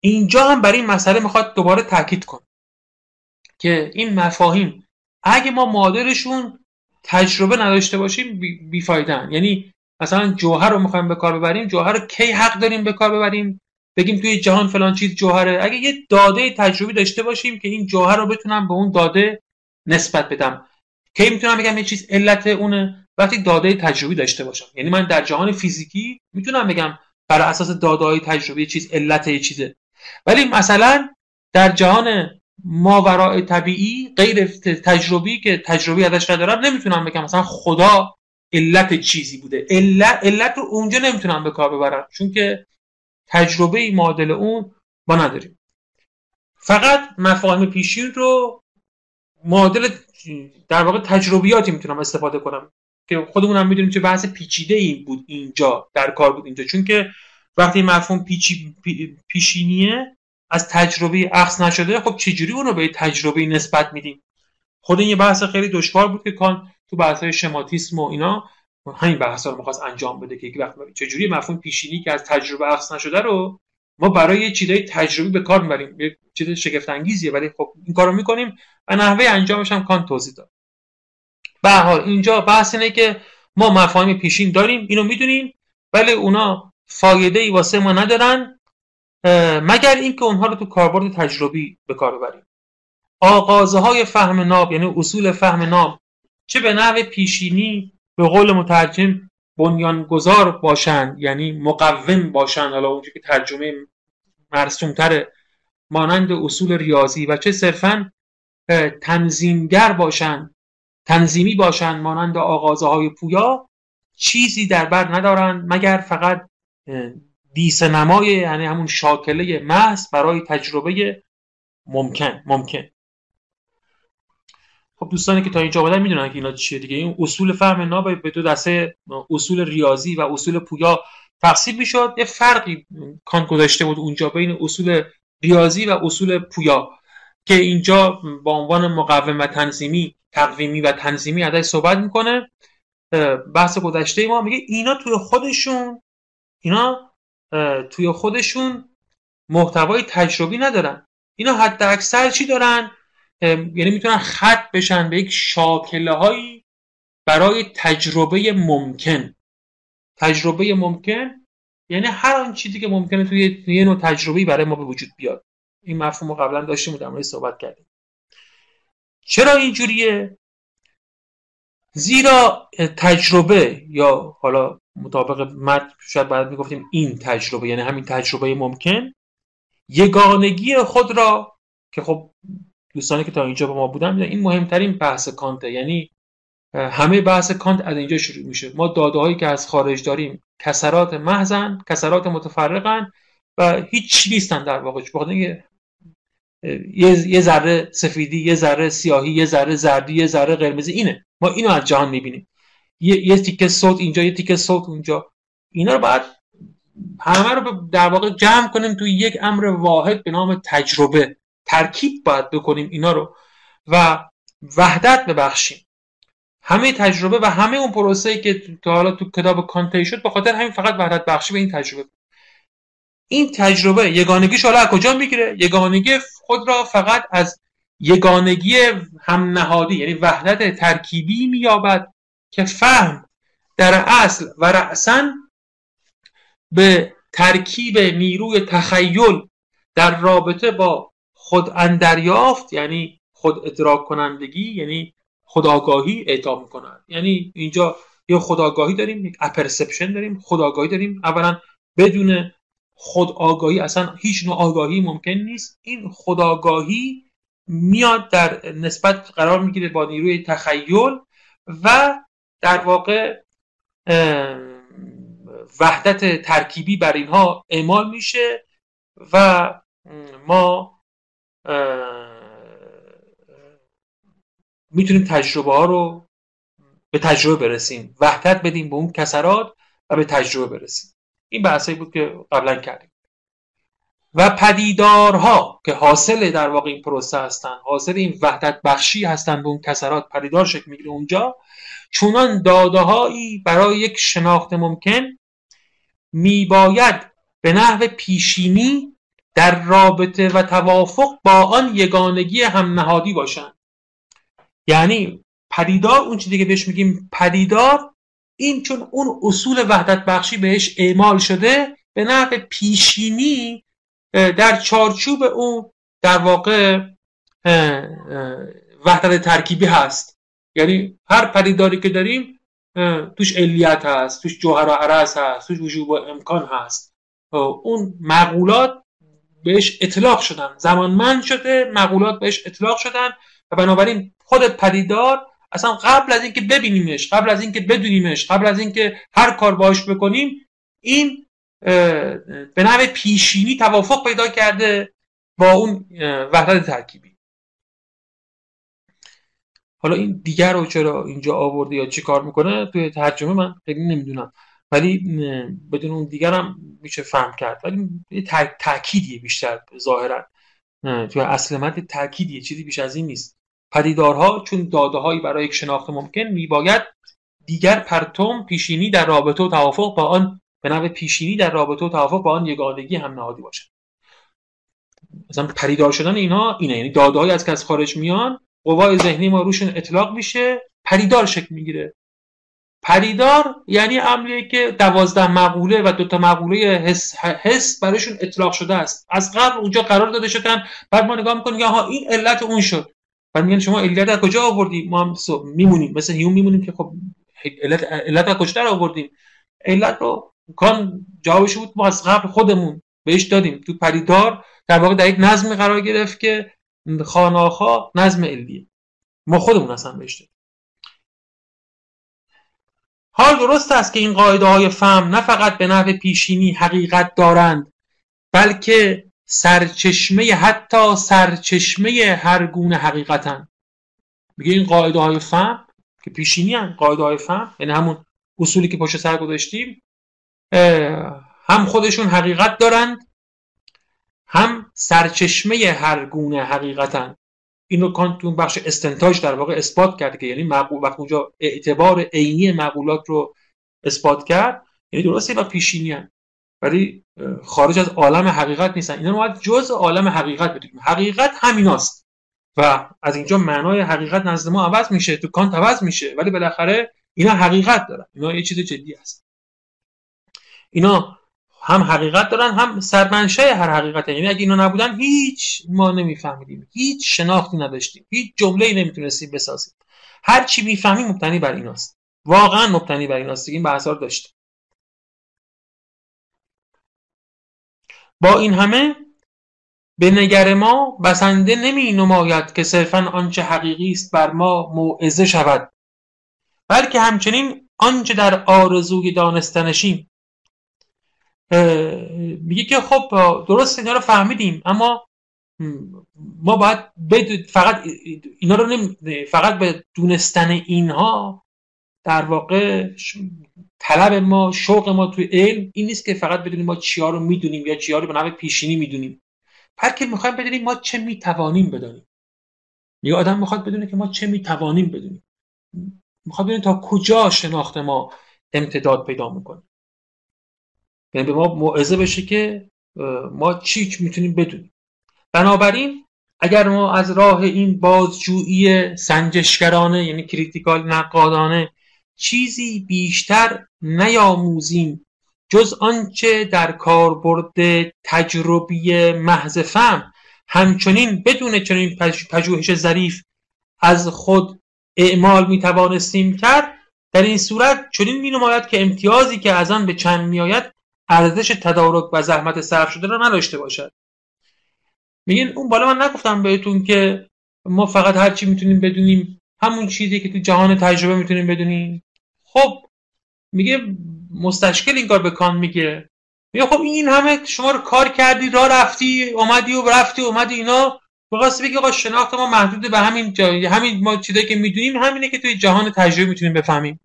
اینجا هم برای این مسئله می‌خواد دوباره تاکید کن که این مفاهیم اگه ما مادرشون تجربه نداشته باشیم بیفایدن یعنی مثلا جوهر رو می‌خوایم به کار ببریم جوهر رو کی حق داریم به کار ببریم؟ بگیم توی جهان فلان چیز جوهره. اگه یه داده تجربی داشته باشیم که این جوهر رو بتونم به اون داده نسبت بدم. کی می‌تونم بگم یه چیز علت اونه؟ وقتی داده تجربی داشته باشم. یعنی من در جهان فیزیکی می‌تونم بگم بر اساس داده های تجربی چیز علت یه چیزه. ولی مثلا در جهان ماورای طبیعی غیر تجربی که تجربی ازش ندارم نمی‌تونم بگم مثلا خدا علت چیزی بوده. علت, علت رو اونجا نمی‌تونم به کار ببرم. چون که تجربه معادل اون ما نداریم. فقط مفاهیم پیشین رو معادل در واقع تجربیاتی می‌تونم استفاده کنم که خودمون هم می‌دونیم چه بحث پیچیده این بود اینجا در کار بود اینجا. چون که وقتی مفهوم پیچی پیشینیه از تجربه اخص نشده خب چجوری اون رو به تجربه نسبت میدیم؟ خود این یه بحث خیلی دشوار بود که کان تو بحث های شماتیسم و اینا همین بحث رو می‌خواست انجام بده که یک وقت چجوری مفهوم پیشینی که از تجربه اخص نشده رو ما برای چیزای تجربی به کار می‌بریم. یه چیز شگفت انگیزیه ولی خب این کارو می‌کنیم. و نحوه انجامش هم کان توضیح داد. به حال اینجا بحث اینه که ما مفاهیم پیشین داریم اینو می‌دونیم ولی اونا فایده ای واسه ما ندارن مگر اینکه اونها رو تو کاربرد تجربی به کار ببریم. آغازهای فهم ناب یعنی اصول فهم ناب چه به نحو پیشینی به قول مترجم بنیانگذار باشند یعنی مقوم باشند حالا اونجا که ترجمه مرسومتر مانند اصول ریاضی. و چه صرفا تنظیمگر باشند تنظیمی باشند مانند آغازه های پویا چیزی در بر ندارند مگر فقط دیس نمای یعنی همون شاکله محض برای تجربه ممکن ممکن. خب دوستانی که تا اینجا آمدن می‌دونن که اینا چیه دیگه. این اصول فهم ناب به دو دسته اصول ریاضی و اصول پویا تقسیم می‌شد. یه فرقی کان گذاشته بود اونجا بین اصول ریاضی و اصول پویا که اینجا با عنوان مقوم و تنظیمی تقویمی و تنظیمی ازش صحبت می‌کنه. بحث گذشته ما میگه اینا توی خودشون اینا توی خودشون محتوای تجربی ندارن. اینا حد اکثر چی دارن؟ یعنی می‌تونن خط بشن به یک شاکله هایی برای تجربه ممکن. تجربه ممکن یعنی هر آن چیزی که ممکنه توی یه نوع تجربی برای ما به وجود بیاد. این مفهوم رو قبلا داشتیم در صحبت کردیم. چرا اینجوریه؟ زیرا تجربه یا حالا مطابق مد شاید باید می‌گفتیم این تجربه یعنی همین تجربه ممکن یگانگی خود را که خب دوستانی که تا اینجا با ما بودن این مهمترین بحث کانته یعنی همه بحث کانت از اینجا شروع میشه. ما داده هایی که از خارج داریم کسرات محضن کسرات متفرقن و هیچ نیستن در واقع یه یه ذره سفیدی یه ذره سیاهی یه ذره زردی یه ذره قرمزی اینه. ما اینو از جهان می‌بینیم. یه, یه تیکه صوت اینجا یه تیکه صوت اونجا. اینا رو باید همه رو در واقع جمع کنیم توی یک امر واحد به نام تجربه. ترکیب باید بکنیم اینا رو و وحدت ببخشیم. همه تجربه و همه اون پروسه که تا حالا تو کتاب کانتی شد به خاطر همین فقط وحدت بخشی به این تجربه. این تجربه یگانگیش حالا کجا می‌گیره؟ یگانگی خود را فقط از یگانگی هم نهادی یعنی وحدت ترکیبی مییابد که فهم در اصل و رأسا به ترکیب نیروی تخیل در رابطه با خود اندریافت یعنی خود ادراک کنندگی یعنی خداگاهی اعطا می‌کنن. یعنی اینجا یه خداگاهی داریم یک اپرسپشن داریم خداگاهی داریم. اولا بدون خود آگاهی اصلا هیچ نوع آگاهی ممکن نیست. این خداگاهی میاد در نسبت قرار می‌گیره با نیروی تخیل و در واقع وحدت ترکیبی بر اینها اعمال میشه و ما می‌تونیم تجربه ها رو به تجربه برسیم. وحدت بدیم به اون کسرات و به تجربه برسیم. این بحثایی بود که قبلا کردیم. و پدیدارها که حاصل در واقع این پروسه هستن حاصل این وحدت بخشی هستن به اون کسرات پدیدار شکل می‌گیره اونجا. چونان داده برای یک شناخت ممکن میباید به نحو پیشینی در رابطه و توافق با آن یگانگی هم نهادی باشند. یعنی پدیدار اون چیزی که بهش میگیم پدیدار این چون اون اصول وحدت بخشی بهش اعمال شده به نحو پیشینی در چارچوب اون در واقع وحدت ترکیبی هست. یعنی هر پدیداری که داریم توش علیت هست توش جوهر و عرض هست توش وجوب و امکان هست. اون مقولات بهش اطلاق شدن. زمانمند شده مقولات بهش اطلاق شدن و بنابراین خود پدیدار اصلا قبل از اینکه ببینیمش قبل از اینکه بدونیمش قبل از اینکه هر کار باش بکنیم این به نوع پیشینی توافق پیدا کرده با اون وحدت ترکیبی. حالا این دیگر رو چرا اینجا آورده یا چی کار می‌کنه؟ توی ترجمه من خیلی نمی‌دونم. ولی بدون اون دیگر هم میشه فهم کرد. ولی تأکیدیه بیشتر ظاهرا. توی اصل مد تأکیدیه چیزی بیش از این نیست. پدیدارها چون داده هایی برای یک شناخت ممکن میباید دیگر پرتم پیشینی در رابطه و توافق با آن به نوع پیشینی در رابطه و توافق با آن یگانگی هم نهادی باشد. مثلا پدیدار شدن اینها اینه یعنی داده از از خارج میان قوای ذهنی ما روشون اطلاق میشه پریدار شکل می‌گیره. پریدار یعنی عملیه که دوازده مقوله و دوتا مقوله حس, حس برایشون اطلاق شده است. از قبل اونجا قرار داده شدن بعد ما نگاه می‌کنیم ها این علت اون شد. بعد میگن شما علت از کجا آوردی؟ ما هم میمونیم مثل هیون میمونیم که خب علت علت از کجا آوردیم؟ علت رو کان جوابش بود ما از قبل خودمون بهش دادیم. تو پریدار در واقع در یک نظم قرار گرفت که خاناخا نظم علیه. ما خودمون اصلا بهش دادیم. حال درست است که این قاعده های فهم نه فقط به نحو پیشینی حقیقت دارند بلکه سرچشمه حتی سرچشمه هر گونه حقیقتن میگه این قاعده های فهم که پیشینی هم قاعده های فهم یعنی همون اصولی که پشت سر گذاشتیم هم خودشون حقیقت دارند هم سرچشمه هر گونه حقیقتن اینو کانت تو بخش استنتاج در واقع اثبات کرد که یعنی مقبول وقتی اونجا اعتبار عینی مقولات رو اثبات کرد یعنی درسته و پیشینی هم. ولی خارج از عالم حقیقت نیستن. اینا باید جز عالم حقیقت بدونیم. حقیقت همیناست. و از اینجا معنای حقیقت نزد ما عوض میشه تو کانت عوض میشه. ولی بالاخره اینا حقیقت دارن. اینا یه چیز جدی است اینا هم حقیقت دارن هم سرمنشه هر حقیقت. یعنی اگه اینا نبودن هیچ ما نمیفهمیدیم. هیچ شناختی نداشتیم. هیچ جمله ای نمی‌تونستیم بسازیم. هر چی می‌فهمیم مبتنی بر ایناست. واقعا مبتنی بر ایناست. این بحثا رو داشتیم. با این همه به نگر ما بسنده نمی نماید که صرفا آنچه حقیقی است بر ما موعظه شود بلکه همچنین آنچه در آرزوی دانستنشیم. میگه که خب درست اینا رو فهمیدیم اما ما باید فقط اینا رو نمی... فقط به دونستن اینها در واقع طلب ما شوق ما توی علم این نیست که فقط بدونیم ما چیا رو می‌دونیم یا چیا رو به نوع پیشینی می‌دونیم. بلکه می‌خوایم بدونیم ما چه می‌توانیم بدونیم یه آدم می‌خواد بدونه که ما چه می‌توانیم بدونیم. می‌خواد بدونیم تا کجا شناخت ما امتداد پیدا می‌کنه. یعنی به ما موعظه بشه که ما چی می‌تونیم بدونیم. بنابراین اگر ما از راه این بازجویی سنجشگرانه یعنی کریتیکال نقادانه چیزی بیشتر نیاموزیم جز آنچه در کاربرد تجربی محض فهم همچنین بدون چنین پژوهش ظریف از خود اعمال می توانستیم کرد در این صورت چنین می نماید که امتیازی که از آن به چند می آید ارزش تدارک و زحمت صرف شده را نداشته باشد. میگین اون بالا من نگفتم بهتون که ما فقط هر چی می‌تونیم بدونیم همون چیزی که تو جهان تجربه می‌تونیم بدونیم. خب میگه مستشکل این کار به کان میگه. میگه خب این همه شما رو کار کردی راه رفتی اومدی و رفتی اومدی اینا. بخواست بگی آقا شناخت ما محدود به همین جایی همین ما چیزایی که می‌دونیم همینه که توی جهان تجربه می‌تونیم بفهمیم.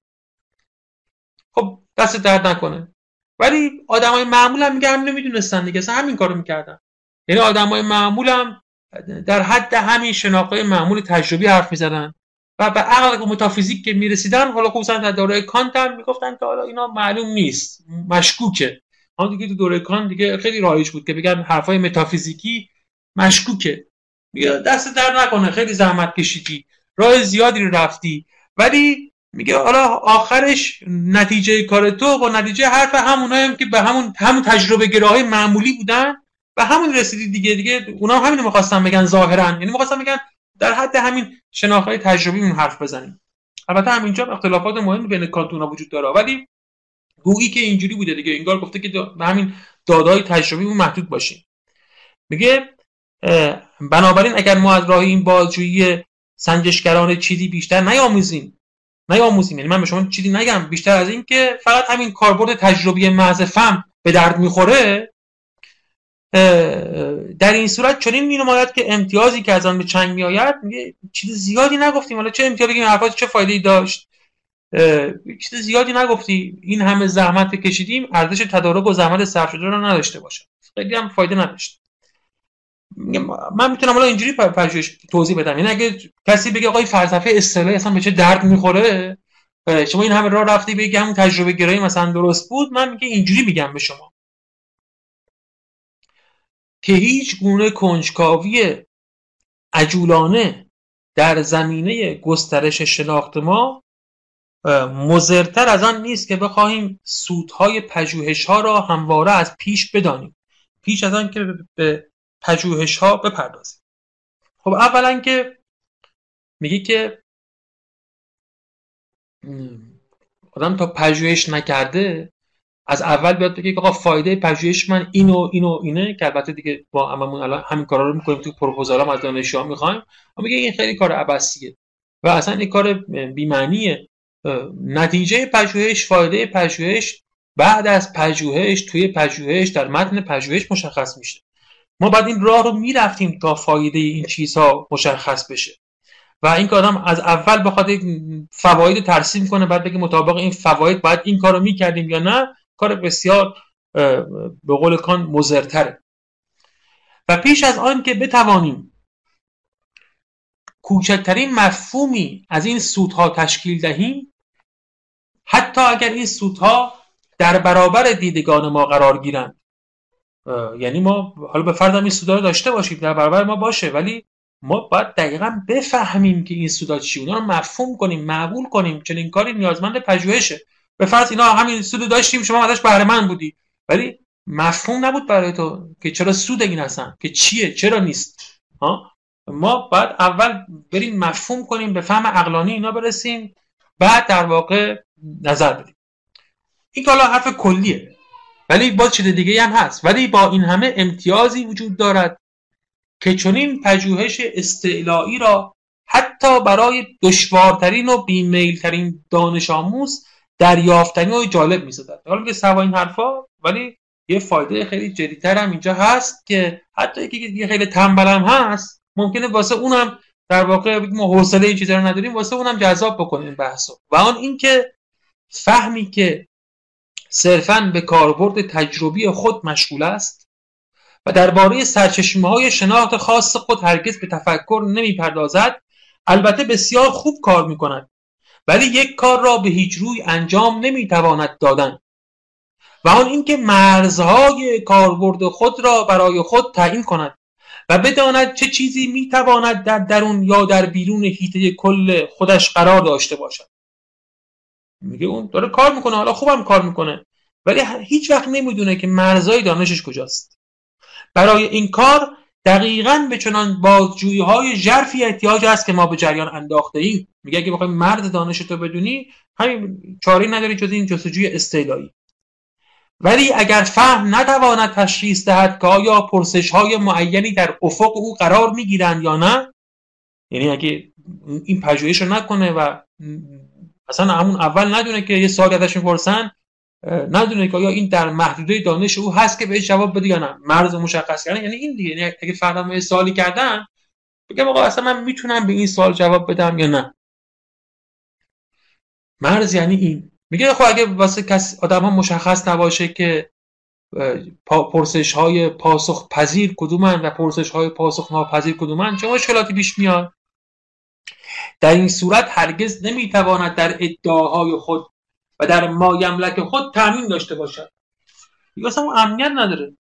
خب دست درد نکنه. ولی آدمای معمول هم میگه همینو می‌دونستن دیگه اصلا همین کارو می‌کردن. یعنی آدمای معمول هم در حد همین شناخت معمول تجربی حرف می‌زدن. و به عقل و متافیزیک که می‌رسیدن حالا خصوصا در دوره کانت هم می‌گفتن که حالا اینا معلوم نیست مشکوکه. اون دیگه تو دوره کانت دیگه خیلی رایج بود که بگن حرفای متافیزیکی مشکوکه. دست در نکنه خیلی زحمت کشیدی. راه زیادی رو رفتی. ولی میگه حالا آخرش نتیجه کار تو با نتیجه حرف همونایی هم که به همون همون تجربه گراهای معمولی بودن. و همون رسیدی دیگه. دیگه اونا هم همینو می‌خواستن بگن ظاهرا. یعنی می‌خواستن بگن در حد همین شناخت تجربی اون حرف بزنیم. البته همینجا اختلافات مهمی بین کانتونا وجود داره. ولی گویی که اینجوری بوده دیگه. انگار گفته که به همین دادهای تجربی اون محدود باشیم. میگه بنابراین اگر ما از راه این بازجویی سنجشگران چیزی بیشتر نیاموزیم نیاموزیم. یعنی من به شما چیزی نگم. بیشتر از این که فقط همین کاربرد تجربی محض فهم به درد می‌خوره در این صورت چنین مینماید که امتیازی که از آن به چنگ میآید میگه چیز زیادی نگفتیم. حالا چه امتیازی بگیم حرفات چه فایده ای داشت چیز زیادی نگفتی این همه زحمت کشیدیم ارزش تدارک و زحمت صرف شده رو نداشته باشه خیلی هم فایده نداشت. من می‌تونم حالا اینجوری پژوهش توضیح بدم. یعنی اگه کسی بگه آقای فلسفه اصطلاحی اصلا به چه درد می‌خوره شما این همه راه رفتی بگی همون تجربه گرایی مثلا درست بود من میگه اینجوری میگم به شما. که هیچ گونه کنجکاوی عجولانه در زمینه گسترش شناخت ما مزرتر از آن نیست که بخواهیم سودهای پژوهش ها را همواره از پیش بدانیم. پیش از آن که به پژوهش ها بپردازیم. خب اولا که میگه که آدم تا پژوهش نکرده از اول بیاد بگه آقا فایده پژوهش من اینو اینو اینه که البته دیگه با هممون الان همین کارا رو می‌کنیم تو پروپوزال از دانشجوها می‌خوایم. اما میگه این خیلی کار عبسیه و اصلا این کار بی‌معنیه. نتیجه پژوهش فایده پژوهش بعد از پژوهش توی پژوهش در متن پژوهش مشخص میشه. ما بعد این راه رو می‌رفتیم تا فایده این چیزها مشخص بشه. و این آدم از اول بخواد فواید ترسیم کنه بعد بگه مطابق این فواید باید این کارو می‌کردیم یا نه کار بسیار به قول کان مزرتره و پیش از آن که بتوانیم کوچکترین مفهومی از این سودها تشکیل دهیم حتی اگر این سودها در برابر دیدگان ما قرار گیرند. یعنی ما حالا به فرض این سودا رو داشته باشیم در برابر ما باشه ولی ما باید دقیقا بفهمیم که این سودا چی اونا رو مفهوم کنیم معقول کنیم چنین کاری نیازمند پژوهشه. به فرض اینا همین سود داشتیم شما ازش بهره مند بودی. ولی مفهوم نبود برای تو که چرا سود این هستن که چیه چرا نیست. ها؟ ما باید اول بریم مفهوم کنیم به فهم عقلانی اینا برسیم بعد در واقع نظر بدیم. این حالا حرف کلیه. ولی با چیز دیگه هم هست. ولی با این همه امتیازی وجود دارد که چنین پژوهش استعلایی را حتی برای دشوارترین و بیمیلترین دانش آموز دریافتنی و جالب می‌زدن حالا که سوا این حرفا ولی یه فایده خیلی جدیتر هم اینجا هست که حتی یکی خیلی تنبلم هست ممکنه واسه اونم در واقع ما حوصله این چیزا رو نداریم واسه اونم جذاب بکنیم بحثو. و آن اینکه فهمی که صرفا به کاربرد تجربی خود مشغول است و درباره سرچشمه های شناخت خاص خود هرگز به تفکر نمی‌پردازد البته بسیار خوب کار می کند ولی یک کار را به هیچ روی انجام نمی‌تواند دادن و آن اینکه مرزهای کاربرد خود را برای خود تعیین کند و بداند چه چیزی می‌تواند در درون یا در بیرون هیته کل خودش قرار داشته باشد. میگه اون داره کار می‌کنه حالا خوبم کار می‌کنه. ولی هیچ وقت نمی‌دونه که مرزهای دانشش کجاست. برای این کار دقیقا به چنان بازجویی های ژرفی احتیاج است که ما به جریان انداخته ایم میگه اگه بخوای مرد دانش تو بدونی همین چاری نداری جز این جستجوی استعلایی. ولی اگر فهم نتواند تشخیص دهد که آیا پرسش های معینی در افق او قرار می‌گیرند یا نه یعنی اگه این پژوهش رو نکنه و اصلا همون اول ندونه که یه سوالی ازش می‌پرسن ندونه که آیا این در محدوده دانش او هست که بهش جواب بده یا نه. مرز مشخص کردن یعنی این دیگه. یعنی اگه فردا سوالی کردن بگم آقا اصلا من می‌تونم به این سوال جواب بدم یا نه. مرز یعنی این. میگه خب اگه واسه کس آدم ها مشخص نباشه که پرسش های پاسخ پذیر کدومن و پرسش های پاسخ ناپذیر کدومن چه مشکلاتی پیش میاد؟ در این صورت هرگز نمی‌تواند در ادعاهای خود و در مایملک خود تامین داشته باشد. دیگه اصلا امنیت نداره.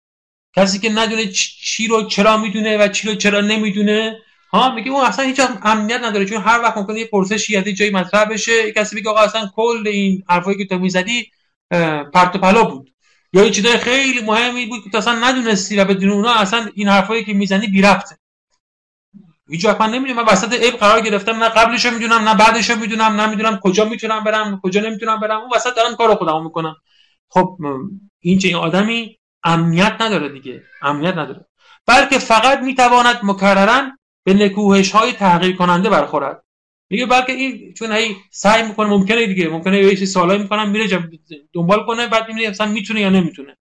کسی که ندونه چی رو چرا می‌دونه و چی رو چرا نمی‌دونه ها میگه اون اصلا هیچ امنیت نداره چون هر وقت ممکنه یه پرسشی از جایی مطرح بشه کسی بگه آقا اصلا کل این حرفایی که تو می‌زدی پرت و پلا بود. یا یه چیزای خیلی مهمی بود که تو اصلا ندونستی و بدون اونا اصلا این حرفایی که می‌زنی بی رفته هیچ من نمی‌دونم. من وسط عیب قرار گرفتم. نه قبلشو می‌دونم نه بعدشو می‌دونم نمی‌دونم کجا می‌تونم برم کجا نمی‌تونم برم. اون وسط دارم کار خودمو می‌کنم. خب این چه آدمی امنیت نداره دیگه. امنیت نداره. بلکه فقط می‌تواند مکررن به نکوهش های تغییر کننده برخورد. میگه بلکه این چون هی سعی می‌کنه ممکنه دیگه ممکنه یه چیزی سوالایی می‌کنم میره دنبال کنه بعد می‌بینه اصلا می‌تونه یا نمی‌تونه.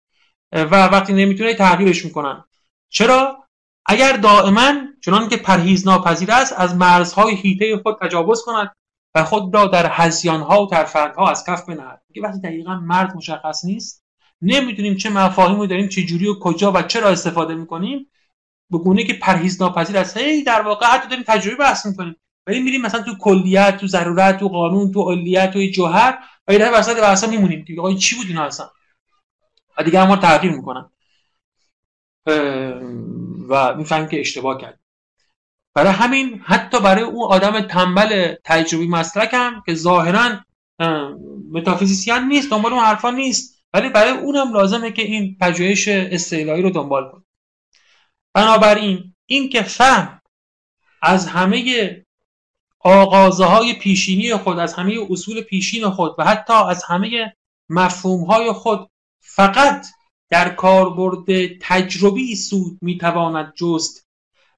و وقتی نمی‌تونه تغییرش می‌کنن. چرا؟ اگر دائما چنان که پرهیز ناپذیر است از مرزهای هیته خود تجاوز کند و خود را در هزیانها و ترفندها از کف بنهد. میگه وقتی دقیقا مرد مشخص نیست نمی‌دونیم چه مفاهیمی داریم چه جوری و کجا و چرا استفاده می‌کنیم. به گونه که پرهیز ناپذیر است. هی در واقع حتی داریم تجربه بحث می‌کنیم. ولی میریم مثلا تو کلیت تو ضرورت تو قانون تو علیت تو جوهر و یه وسط واسه میمونیم. که آقا چی بود اینا اصلا؟ و دیگه ما تغییر می‌کنن. و می‌فهمیم که اشتباه کرد. برای همین حتی برای اون آدم تنبل تجربی مسلک هم که ظاهرا متافیزیسیان نیست دنبال اون حرفا نیست ولی برای اونم لازمه که این پژوهش استعلایی رو دنبال کنه. بنابراین این که فهم از همه آغازه های پیشینی خود از همه اصول پیشین خود و حتی از همه مفهوم های خود فقط در کاربرد تجربی سود می‌تواند جست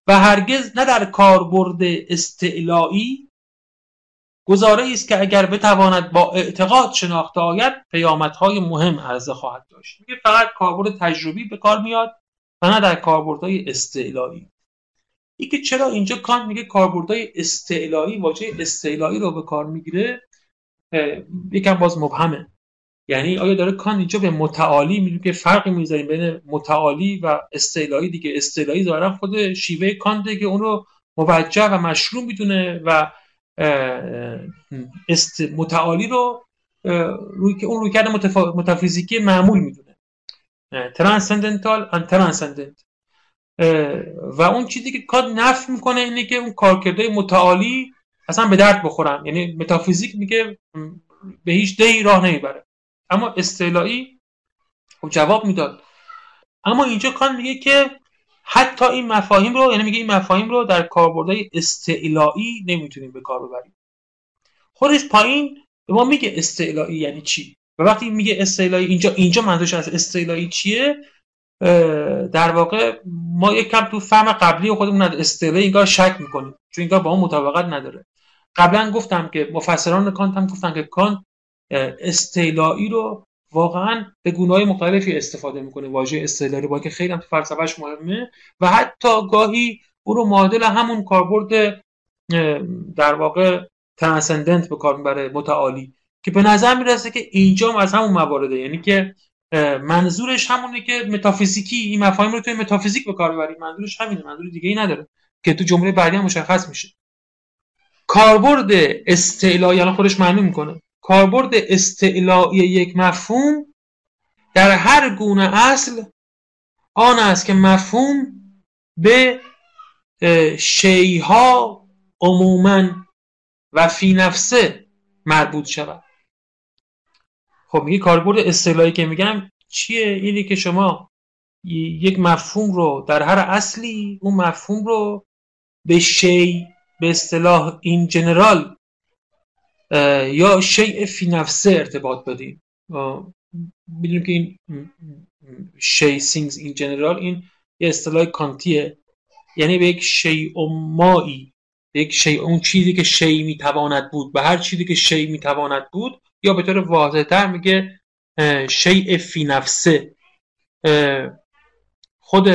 و هرگز نه در کاربرد استعلایی. گزاره است که اگر بتواند با اعتقاد شناخته آید پیامدهای مهم عرضه خواهد داشت. میگه فقط کاربرد تجربی به کار میاد و نه در کاربردهای استعلایی. ای که چرا اینجا کان میگه کاربردهای استعلایی واژه استعلایی رو به کار می‌گیره؟ یکم باز مبهمه. یعنی آیا داره کان اینجا به متعالی میگه که فرقی می‌ذاریم بین متعالی و استعلایی دیگه؟ استعلایی داره خود شیوه کانته که اون رو موجه و مشروع می‌دونه و است متعالی رو روی که اون روی کرده متافیزیکی معمول می‌دونه. ترانسندنتال ان ترانسندنت و اون چیزی که کاد نف می‌کنه اینه که اون کارکرده متعالی اصلا به درد بخورن. یعنی متافیزیک میگه به هیچ دهی راه نمی‌بره. اما استعلایی خب جواب می‌داد. اما اینجا کان میگه که حتی این مفاهیم رو یعنی میگه این مفاهیم رو در کاربردهای استعلایی نمی‌تونیم به کار ببریم. خودش پایین به ما میگه استعلایی یعنی چی؟ و وقتی میگه استعلایی اینجا اینجا منظورش از استعلایی چیه؟ در واقع ما یک کم تو فهم قبلی خودمون از استعلایی اینگاه شک می‌کنیم چون اینگاه با اون مطابقت نداره. قبلا گفتم که مفسران کانت هم گفتن که کانت استعلایی رو واقعا به گونه مختلفی استفاده می‌کنه واژه استعلایی با که خیلی هم تو فلسفهش مهمه. و حتی گاهی او رو معادل همون کاربرد در واقع ترانسندنت به کار می‌بره متعالی که به نظر می‌رسه که اینجا از همون موارده یعنی که منظورش همونه که متافیزیکی این مفاهیم رو توی متافیزیک به کار ببریم منظورش همینه منظور دیگه ای نداره که تو جمله بعدی هم مشخص میشه. کاربرد استعلایی الان خودش معنی می‌کنه. کاربرد استعلایی یک مفهوم در هر گونه اصل آن است که مفهوم به شیها عموما و فی نفسه مربوط شود. خب میگه کاربرد استعلایی که میگم چیه؟ اینی که شما یک مفهوم رو در هر اصلی اون مفهوم رو به شی به اصطلاح این جنرال یا شیء فی نفسه ارتباط بدیم. می‌دونیم که این شی سینگز این جنرال این یه اصطلاح کانتیه. یعنی به یک شیء مایی به یک شیء اون چیزی که شی می‌تواند بود به هر چیزی که شی می‌تواند بود یا به طور واضحتر میگه شیء فی نفسه خود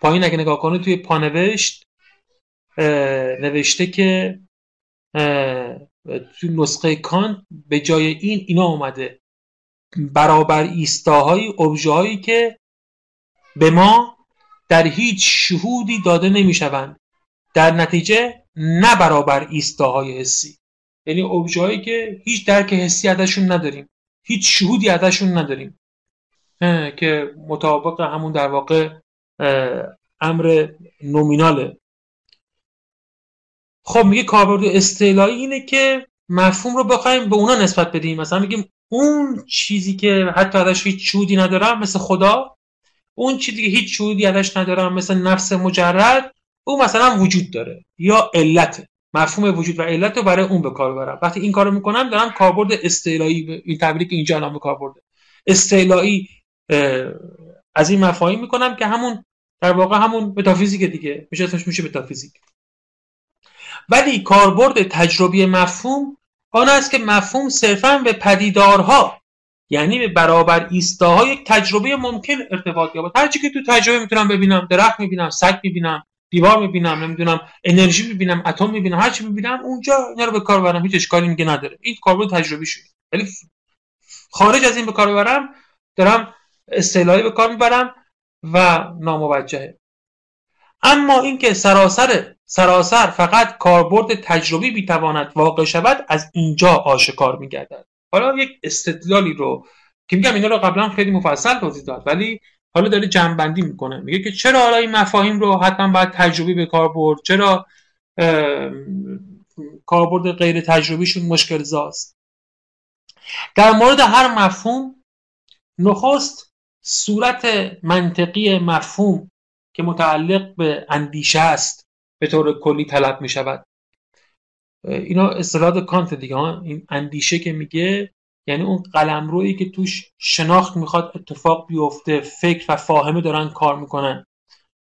پایین اگه نگاه کنه توی پانوشت نوشته که توی نسخه کانت به جای این اینا اومده. برابر ایستاهای هایی که به ما در هیچ شهودی داده نمی‌شوند. در نتیجه نه برابر ایستاهای حسی. یعنی هایی که هیچ درک حسی ازشون نداریم. هیچ شهودی ازشون نداریم. که مطابق همون در واقع امر نومیناله. خب میگه کاربرد استعلایی اینه که مفهوم رو بخوایم به اونا نسبت بدیم. مثلا میگیم اون چیزی که حتی ازش هیچ شهودی ندارم مثل خدا اون چیزی که هیچ شهودی ازش ندارم مثل نفس مجرد او مثلا وجود داره یا علت. مفهوم وجود و علت رو برای اون به کار ببرم وقتی این کارو می‌کنم دارم کاربرد استعلایی این تعبیری که اینجا الان به کار برده استعلایی از این مفاهیم می‌کنم که همون در واقع همون متافیزیک دیگه. میشه اسمش میشه متافیزیک. ولی کاربرد تجربی مفهوم آن است که مفهوم صرفا به پدیدارها یعنی به برابر ایستاهای یک تجربه ممکن ارتباط یابد. هر چی که تو تجربه می‌تونم ببینم درخت می‌بینم سگ می‌بینم دیوار می‌بینم نمی‌دونم انرژی می‌بینم اتم می‌بینم هر چی می‌بینم اونجا اینا رو به کار ببرم. هیچ اشکالی میگه نداره. این کاربرد تجربی شده ولی خارج از این به کار ببرم دارم اصطلاحی به کار می‌برم و ناموجهه. اما اینکه سراسر سراسر فقط کاربرد تجربی می‌تواند واقع شود از اینجا آشکار میگردد. حالا یک استدلالی رو که میگم اینا رو قبلا خیلی مفصل توضیح داد ولی حالا داره جنبندی می‌کنه. میگه که چرا حالا این مفاهیم رو حتما باید تجربی به کار برد؟ چرا کاربرد غیر تجربیشون مشکل زاست؟ در مورد هر مفهوم نخست صورت منطقی مفهوم که متعلق به اندیشه است به طور کلی طلب می شود اینا اصطلاح کانت دیگه ها. این اندیشه که میگه یعنی اون قلمرویی که توش شناخت می‌خواد اتفاق بیفته فکر و فاهمه دارن کار می‌کنن.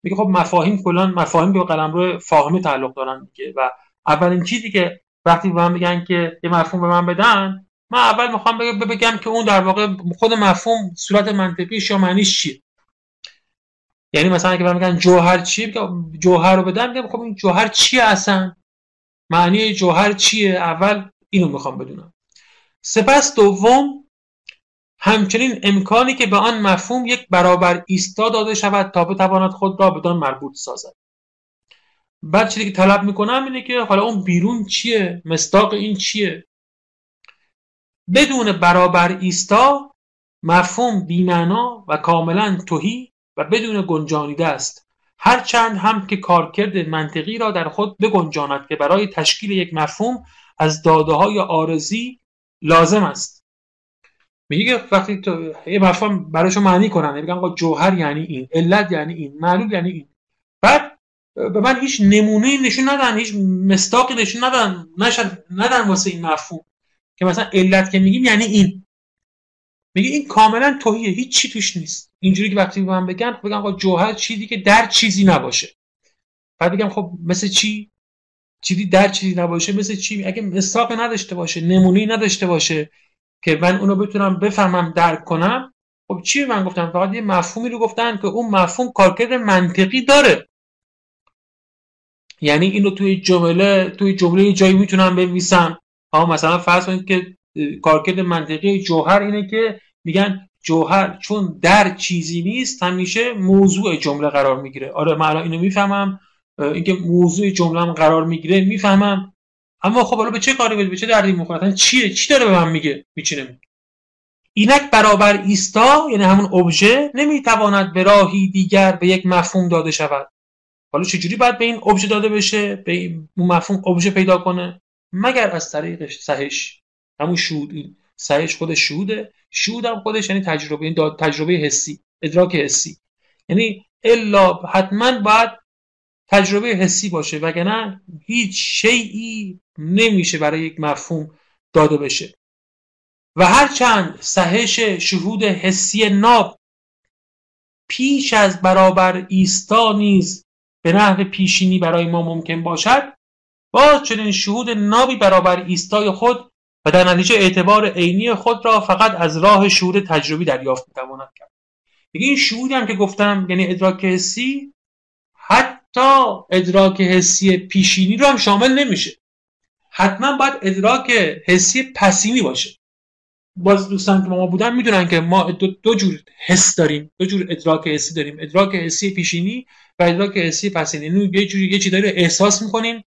میگه خب مفاهیم کلا مفاهیم به قلمرو فاهمه تعلق دارن دیگه. و اولین چیزی که وقتی به من میگن که یه مفهوم به من بدن من اول می‌خوام بگم که اون در واقع خود مفهوم صورت منطقیش یا معنیش چیه. یعنی مثلا اگه میگن جوهر چیه جوهر رو بدم میگم خب این جوهر چیه اصلا؟ معنی جوهر چیه؟ اول اینو می‌خوام بدونم. سپس دوم همچنین امکانی که به آن مفهوم یک برابر ایستا داده شود تا بتواند خود را بدان مربوط سازد. بعد چیزی که طلب می‌کنم اینه که حالا اون بیرون چیه؟ مستاق این چیه؟ بدون برابر ایستا مفهوم بیمعنا و کاملا توهی و بدون گنجانیده است. هرچند هم که کارکرد منطقی را در خود بگنجاند که برای تشکیل یک مفهوم از داده های آرزی لازم است. میگه وقتی تو یه مفهوم برایشو معنی کنن. میگن آقا جوهر یعنی این علت یعنی این معلول یعنی این. بعد به من هیچ نمونه نشون ندن هیچ مستاقی نشون ندن نشد ندن واسه این مفهوم. که مثلا علت که میگیم یعنی این. میگه این کاملا توهیه هیچ چی توش نیست. اینجوری که وقتی به من بگن خب بگم آقا جوهر چیزی که در چیزی نباشه. بعد بگم خب مثل چی؟ چیزی در چیزی نباشه مثل چی؟ اگه مستاق نداشته باشه نمونه نداشته باشه که من اونو بتونم بفهمم درک کنم خب چی من گفتم فقط یه مفهومی رو گفتن که اون مفهوم کارکرد منطقی داره. یعنی اینو توی جمله توی جمله جایی می‌تونم بنویسم. ها مثلا فرض کنید که کارکرد منطقی جوهر اینه که میگن جوهر چون در چیزی نیست همیشه موضوع جمله قرار می‌گیره. آره من اینو می‌فهمم اینکه موضوع جمله قرار می‌گیره می‌فهمم. اما خب حالا به چه کاری به چه دردی می‌خوره؟ چیه چی داره به من میگه؟ میچینه اینک برابر ایستا یعنی همون ابژه نمی‌تواند به راهی دیگر به یک مفهوم داده شود. حالا چجوری باید به این ابژه داده بشه؟ به این مفهوم ابژه پیدا کنه؟ مگر از طریق سهش همون شهود سهش خود شهوده. شهود هم خودش یعنی تجربه این تجربه حسی ادراک حسی. یعنی الا حتما باید تجربه حسی باشه وگرنه هیچ شیعی نمیشه برای یک مفهوم داده بشه. و هرچند سهش شهود حسی ناب پیش از برابر ایستا نیز به نحو پیشینی برای ما ممکن باشد باز چنین شهود نابی برابر ایستای خود و در نتیجه اعتبار عینی خود را فقط از راه شهود تجربی دریافت می‌تواند کرد. دیگه این شهودی هم که گفتم یعنی ادراک حسی حتی ادراک حسی پیشینی رو هم شامل نمیشه. حتما باید ادراک حسی پسینی باشه. باز دوستان که ما بودن می‌دونن که ما دو, دو جور حس داریم. دو جور ادراک حسی داریم. ادراک حسی پیشینی و ادراک حسی پسینی. یعنی یه جوری یه چیزی احساس می‌کنیم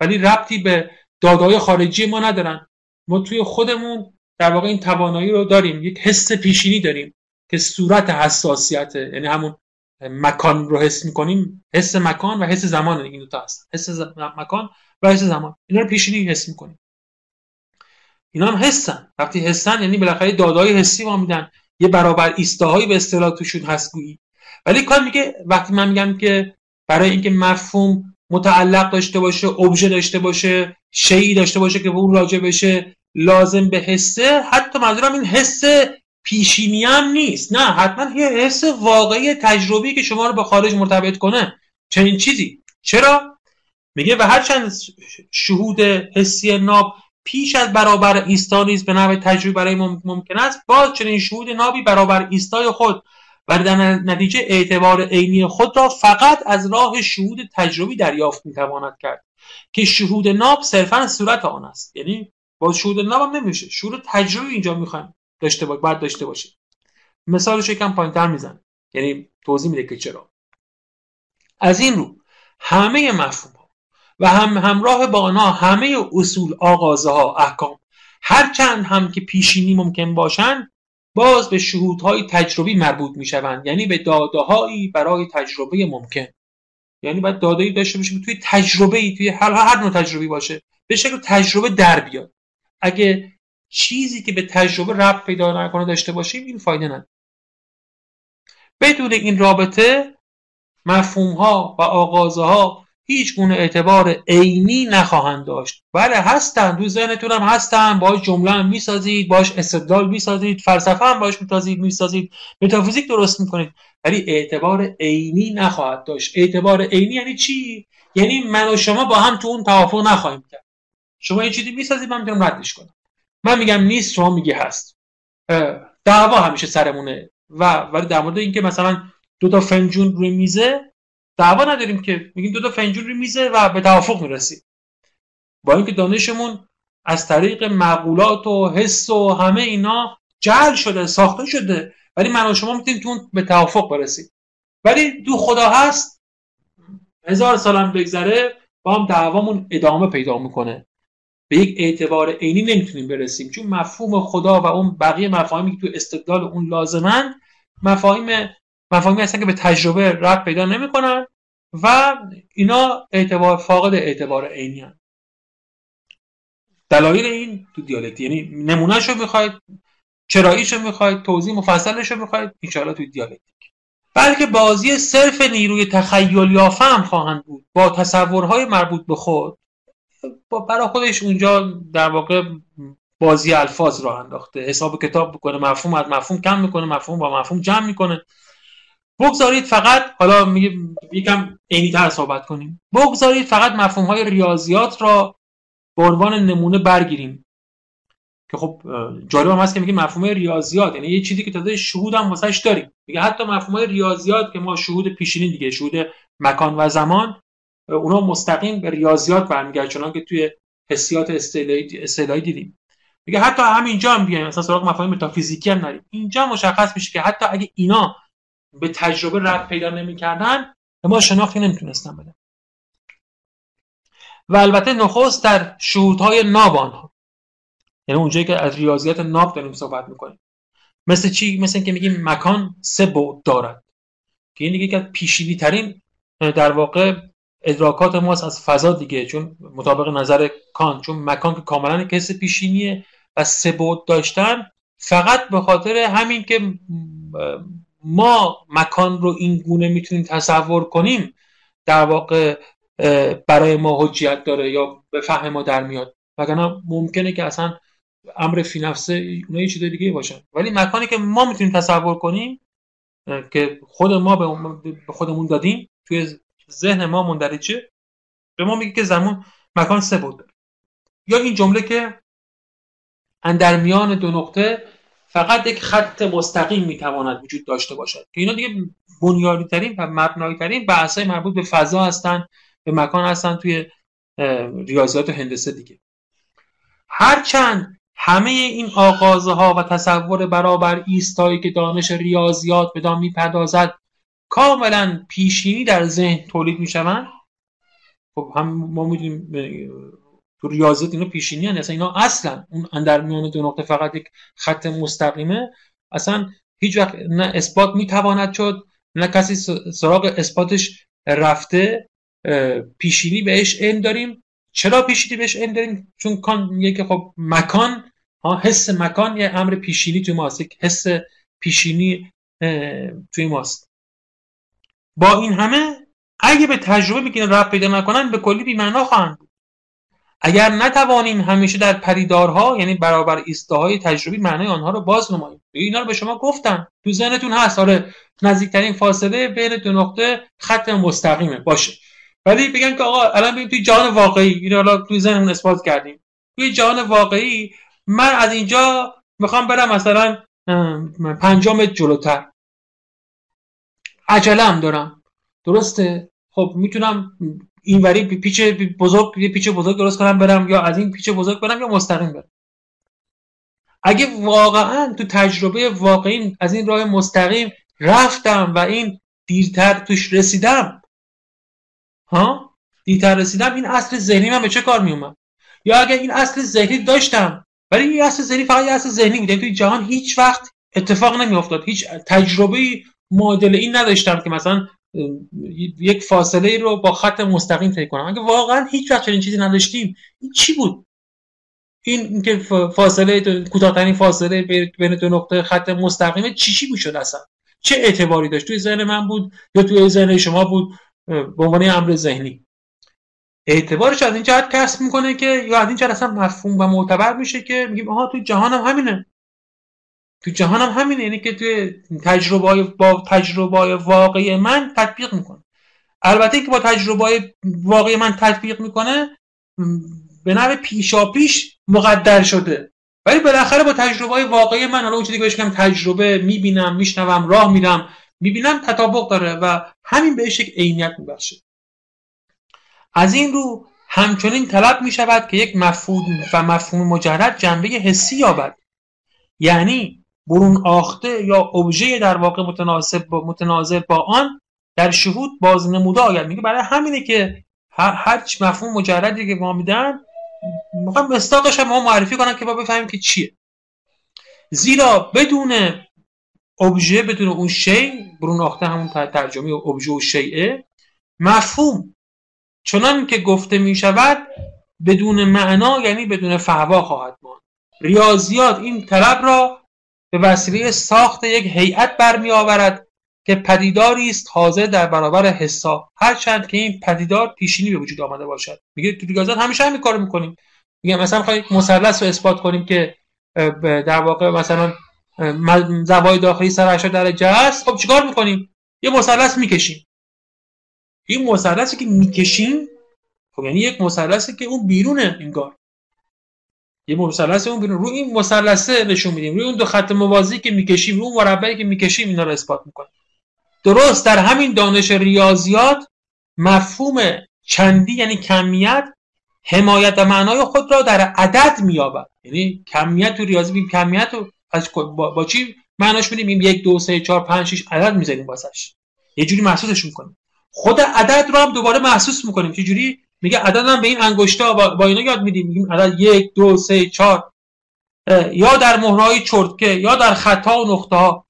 ولی ربطی به دادهای خارجی ما ندارن. ما توی خودمون در واقع این توانایی رو داریم یک حس پیشینی داریم که صورت حساسیت یعنی همون مکان رو حس می‌کنیم حس مکان و حس زمان این دو تا هست. حس مکان و حس زمان. اینا رو پیشینی حس می‌کنیم. اینا هم حسن. وقتی حسن یعنی بالاخره دادای حسی ما میدن. یه برابر ایستاهایی به اصطلاح توشون هست گویی. ولی کار میگه وقتی من میگم که برای اینکه مفهوم متعلق داشته باشه ابژه داشته باشه شیعی داشته باشه که به اون راجع بشه لازم به حسه حتی منظورم این حس پیشینی هم نیست. نه حتما یه حس واقعی تجربی که شما رو به خارج مرتبط کنه. چنین چیزی. چرا؟ میگه و هرچند شهود حسی ناب پیش از برابر ایستا نیز به نحو تجربی برای ممکن است باز چنین شهود نابی برابر ایستای خود و در نتیجه اعتبار عینی خود را فقط از راه شهود تجربی دریافت می‌تواند کرد. که شهود ناب صرفا صورت آن است. یعنی با شهود ناب هم نمیشه. شهود تجربی اینجا می‌خوایم داشته باید داشته باشه. مثالش یکم پایینتر میزن یعنی توضیح میده که چرا. از این رو همه مفهوم ها و هم همراه با آنها همه اصول آغازه ها احکام هرچند هم که پیشینی ممکن باشند باز به شهودهای تجربی مربوط می‌شوند. یعنی به دادههایی برای تجربه ممکن. یعنی باید دادایی داشته باشه توی تجربه ای توی هر هر نوع تجربی باشه. به شکل تجربه در بیاد. اگه چیزی که به تجربه ربط پیدا نکنه داشته باشیم این فایده نداره. بدون این رابطه مفهوم ها و آغازه ها هیچ گونه اعتبار عینی نخواهند داشت. بله هستن تو ذهنتون هم هستن باش جمله هم می‌سازید باش استدلال می‌سازید فلسفه هم باش میتازید می‌سازید. متافیزیک درست می‌کنید. ولی اعتبار عینی نخواهد داشت. اعتبار عینی یعنی چی؟ یعنی من و شما با هم تو اون توافق نخواهیم کرد. شما یه چیزی می‌سازید من می‌تونم ردش کنم. من میگم نیست شما میگه هست. دعوا همیشه سرمونه. و ولی در مورد اینکه مثلا دو تا فنجون روی میزه دعوا نداریم که میگیم دو تا فنجون روی میزه و به توافق می‌رسیم. با اینکه دانشمون از طریق معقولات و حس و همه اینا جعل شده ساخته شده ولی من و شما می‌تونیم تو به توافق برسیم. ولی دو خدا هست هزار سالم بگذره با هم دعوامون ادامه پیدا می‌کنه. به یک اعتبار عینی نمی‌تونیم برسیم. چون مفهوم خدا و اون بقیه مفاهیمی که تو استدلال اون لازمن مفاهیم مفاهیمی هستن که به تجربه رد پیدا نمی‌کنن و اینا اعتبار فاقد اعتبار عینی هن. دلایل این تو دیالکتی یعنی نمونهشو می‌خواید چراییشو می‌خواید توضیح مفصلشو می‌خواید ان تو دیالکتیک. بلکه بازی صرف نیروی تخیل یافته هم خواهند بود. با تصورهای مربوط به خود. برای خودش اونجا در واقع بازی الفاظ را انداخته. حساب کتاب بکنه مفهوم از مفهوم کم می‌کنه مفهوم با مفهوم جمع می‌کنه. بگذارید فقط حالا میگه یکم تر صحبت کنیم. بگذارید فقط مفهوم های ریاضیات را به عنوان نمونه برگیریم. که خب جالب هم هست که میگه مفهوم ریاضیات یعنی یه چیزی که تازه شهود هم واسش داریم. میگه حتی مفهوم ریاضیات که ما شهود پیشینی دیگه شهود مکان و زمان اونا مستقیم به ریاضیات برمیگرده چون که توی حسیات اصطلاحی دیدیم. میگه حتی همینجا هم بیایم مثلا سراغ مفاهیم متافیزیکی هم نریم. اینجا مشخص میشه که حتی اگه اینا به تجربه رد پیدا نمی‌کردن ما شناختی نمی‌تونستن بدن. و البته نخست در شهودهای ناب آنها. یعنی اونجایی که از ریاضیات ناب داریم صحبت می‌کنیم. مثل چی؟ مثل اینکه میگیم مکان سه بعد دارد. که این دیگه که پیشینی ترین در واقع ادراکات ماست از فضا دیگه چون مطابق نظر کان چون مکان که کاملا کس پیشینیه و سه بعد داشتن فقط به خاطر همین که ما مکان رو این گونه می‌تونیم تصور کنیم در واقع برای ما حجیت داره یا به فهم ما در میاد. وگرنه ممکنه که اصلا امر فی نفسه اونها یه چیز دیگه باشن ولی مکانی که ما می‌تونیم تصور کنیم که خود ما به خودمون دادیم توی ذهن ما مندرجه به ما میگه که زمان مکان سه بود. یا این جمله که اندر میان دو نقطه فقط یک خط مستقیم می‌تواند وجود داشته باشد. که اینا دیگه بنیادی ترین و مبنایی ترین بحث مربوط به فضا هستن به مکان هستن توی ریاضیات و هندسه دیگه. هرچند همه این آغازه ها و تصور برابر ایستایی که دانش ریاضیات به دام می‌پردازد کاملا پیشینی در ذهن تولید می‌شوند؟ خب هم ما می‌دونیم تو ریاضیات اینا پیشینی هن. اصلا اینا اصلا اون اندر میان دو نقطه فقط یک خط مستقیمه. اصلا هیچ وقت نه اثبات می‌تواند شد نه کسی سراغ اثباتش رفته. پیشینی بهش علم داریم. چرا پیشینی بهش علم داریم؟ چون کان که خب مکان ها حس مکان یه امر پیشینی توی ماست. یک حس پیشینی توی ماست. با این همه اگه به تجربه میگن رب پیدا نکنن به کلی بی‌معنا خواهند اگر نتوانیم همیشه در پریدارها یعنی برابر ایستاهای تجربی معنای آنها رو باز نماییم. اینا رو به شما گفتم تو ذهنتون هست. آره نزدیکترین فاصله بین دو نقطه خط مستقیمه. باشه. ولی بگن که آقا الان ببین توی جهان واقعی اینو حالا توی ذهنمون اثبات کردیم. توی جهان واقعی من از اینجا می‌خوام برم مثلا پنجاه متر جلوتر. عجلم دارم. درسته؟ خب می‌تونم اینوری پیچ بزرگ پیچ بزرگ درست کنم برم یا از این پیچ بزرگ برم یا مستقیم برم. اگه واقعا تو تجربه واقعی از این راه مستقیم رفتم و این دیرتر توش رسیدم ها؟ دیرتر رسیدم این اصل ذهنی من به چه کار میومد یا اگه این اصل ذهنی داشتم ولی این اصل ذهنی فقط یه اصل ذهنی بوده توی جهان هیچ وقت اتفاق نمیافتاد هیچ تجربه معادل این نداشتم که مثلا یک فاصله رو با خط مستقیم طی کنم. اگه واقعا هیچ وقت چنین چیزی نداشتیم این چی بود؟ این اینکه فاصله کوتاهترین فاصله بین دو نقطه خط مستقیم چی چی می‌شد اصلا؟ چه اعتباری داشت؟ توی ذهن من بود یا توی ذهن شما بود؟ به عنوان امر ذهنی. اعتبارش از این جهت کسب می‌کنه که یا از این جهت اصلا مفهوم و معتبر میشه که میگیم آها توی جهان هم همینه. تو جهان هم همینه یعنی که توی تجربه با تجربه واقعی من تطبیق می‌کنه. البته که با تجربه واقعی من تطبیق می‌کنه به نوع پیشا پیش مقدر شده. ولی بالاخره با تجربه واقعی من حالا اون چیزی که بهش تجربه می‌بینم میشنوم راه میرم می‌بینم تطابق داره و همین بهش یک عینیت میبخشه. از این رو همچنین طلب می شود که یک مفهوم و مفهوم مجرد جنبه حسی یابد. یعنی برون آخته یا ابژه در واقع متناسب با متناظر با آن در شهود باز نموده آید. میگه برای همینه که هر, هر مفهوم مجردی که ما میدن می‌خوام مستاقش ما معرفی کنم که ما بفهمیم که چیه. زیرا بدون ابژه بدون اون شی برون آخته همون ترجمه ابژه و شیعه مفهوم چنان که گفته می شود بدون معنا یعنی بدون فهوا خواهد ماند. ریاضیات این طلب را به وسیله ساخت یک هیئت برمی آورد که پدیداری است حاضر در برابر حسا هرچند که این پدیدار پیشینی به وجود آمده باشد. میگه تو ریاضیات همیشه همین کارو می‌کنیم. میگه مثلا می‌خوایم مثلث رو اثبات کنیم که در واقع مثلا زوای داخلی سر 80 درجه است خب چیکار می‌کنیم؟ یه مثلث می‌کشیم. این مثلثی که می‌کشیم خب یعنی یک مثلثی که اون بیرونه انگار. یه مثلث اون بیرون. رو این مثلثه نشون میدیم. روی اون دو خط موازی که می‌کشیم رو اون مربعی که می‌کشیم اینا رو اثبات می‌کنیم. درست در همین دانش ریاضیات مفهوم چندی یعنی کمیت حمایت و معنای خود را در عدد مییابد. یعنی کمیت تو ریاضی بیم کمیت رو از با, با چی معناش میدیم؟ یک دو سه چهار پنج شش عدد می‌زنیم واسش. یه جوری محسوسش می‌کنیم. خود عدد رو هم دوباره محسوس می‌کنیم. چه جوری میگه عدد هم به این انگشتا با, اینا یاد میدیم. میگیم عدد یک دو سه چهار. یا در مهرهای چرتکه یا در خطا و نقطه ها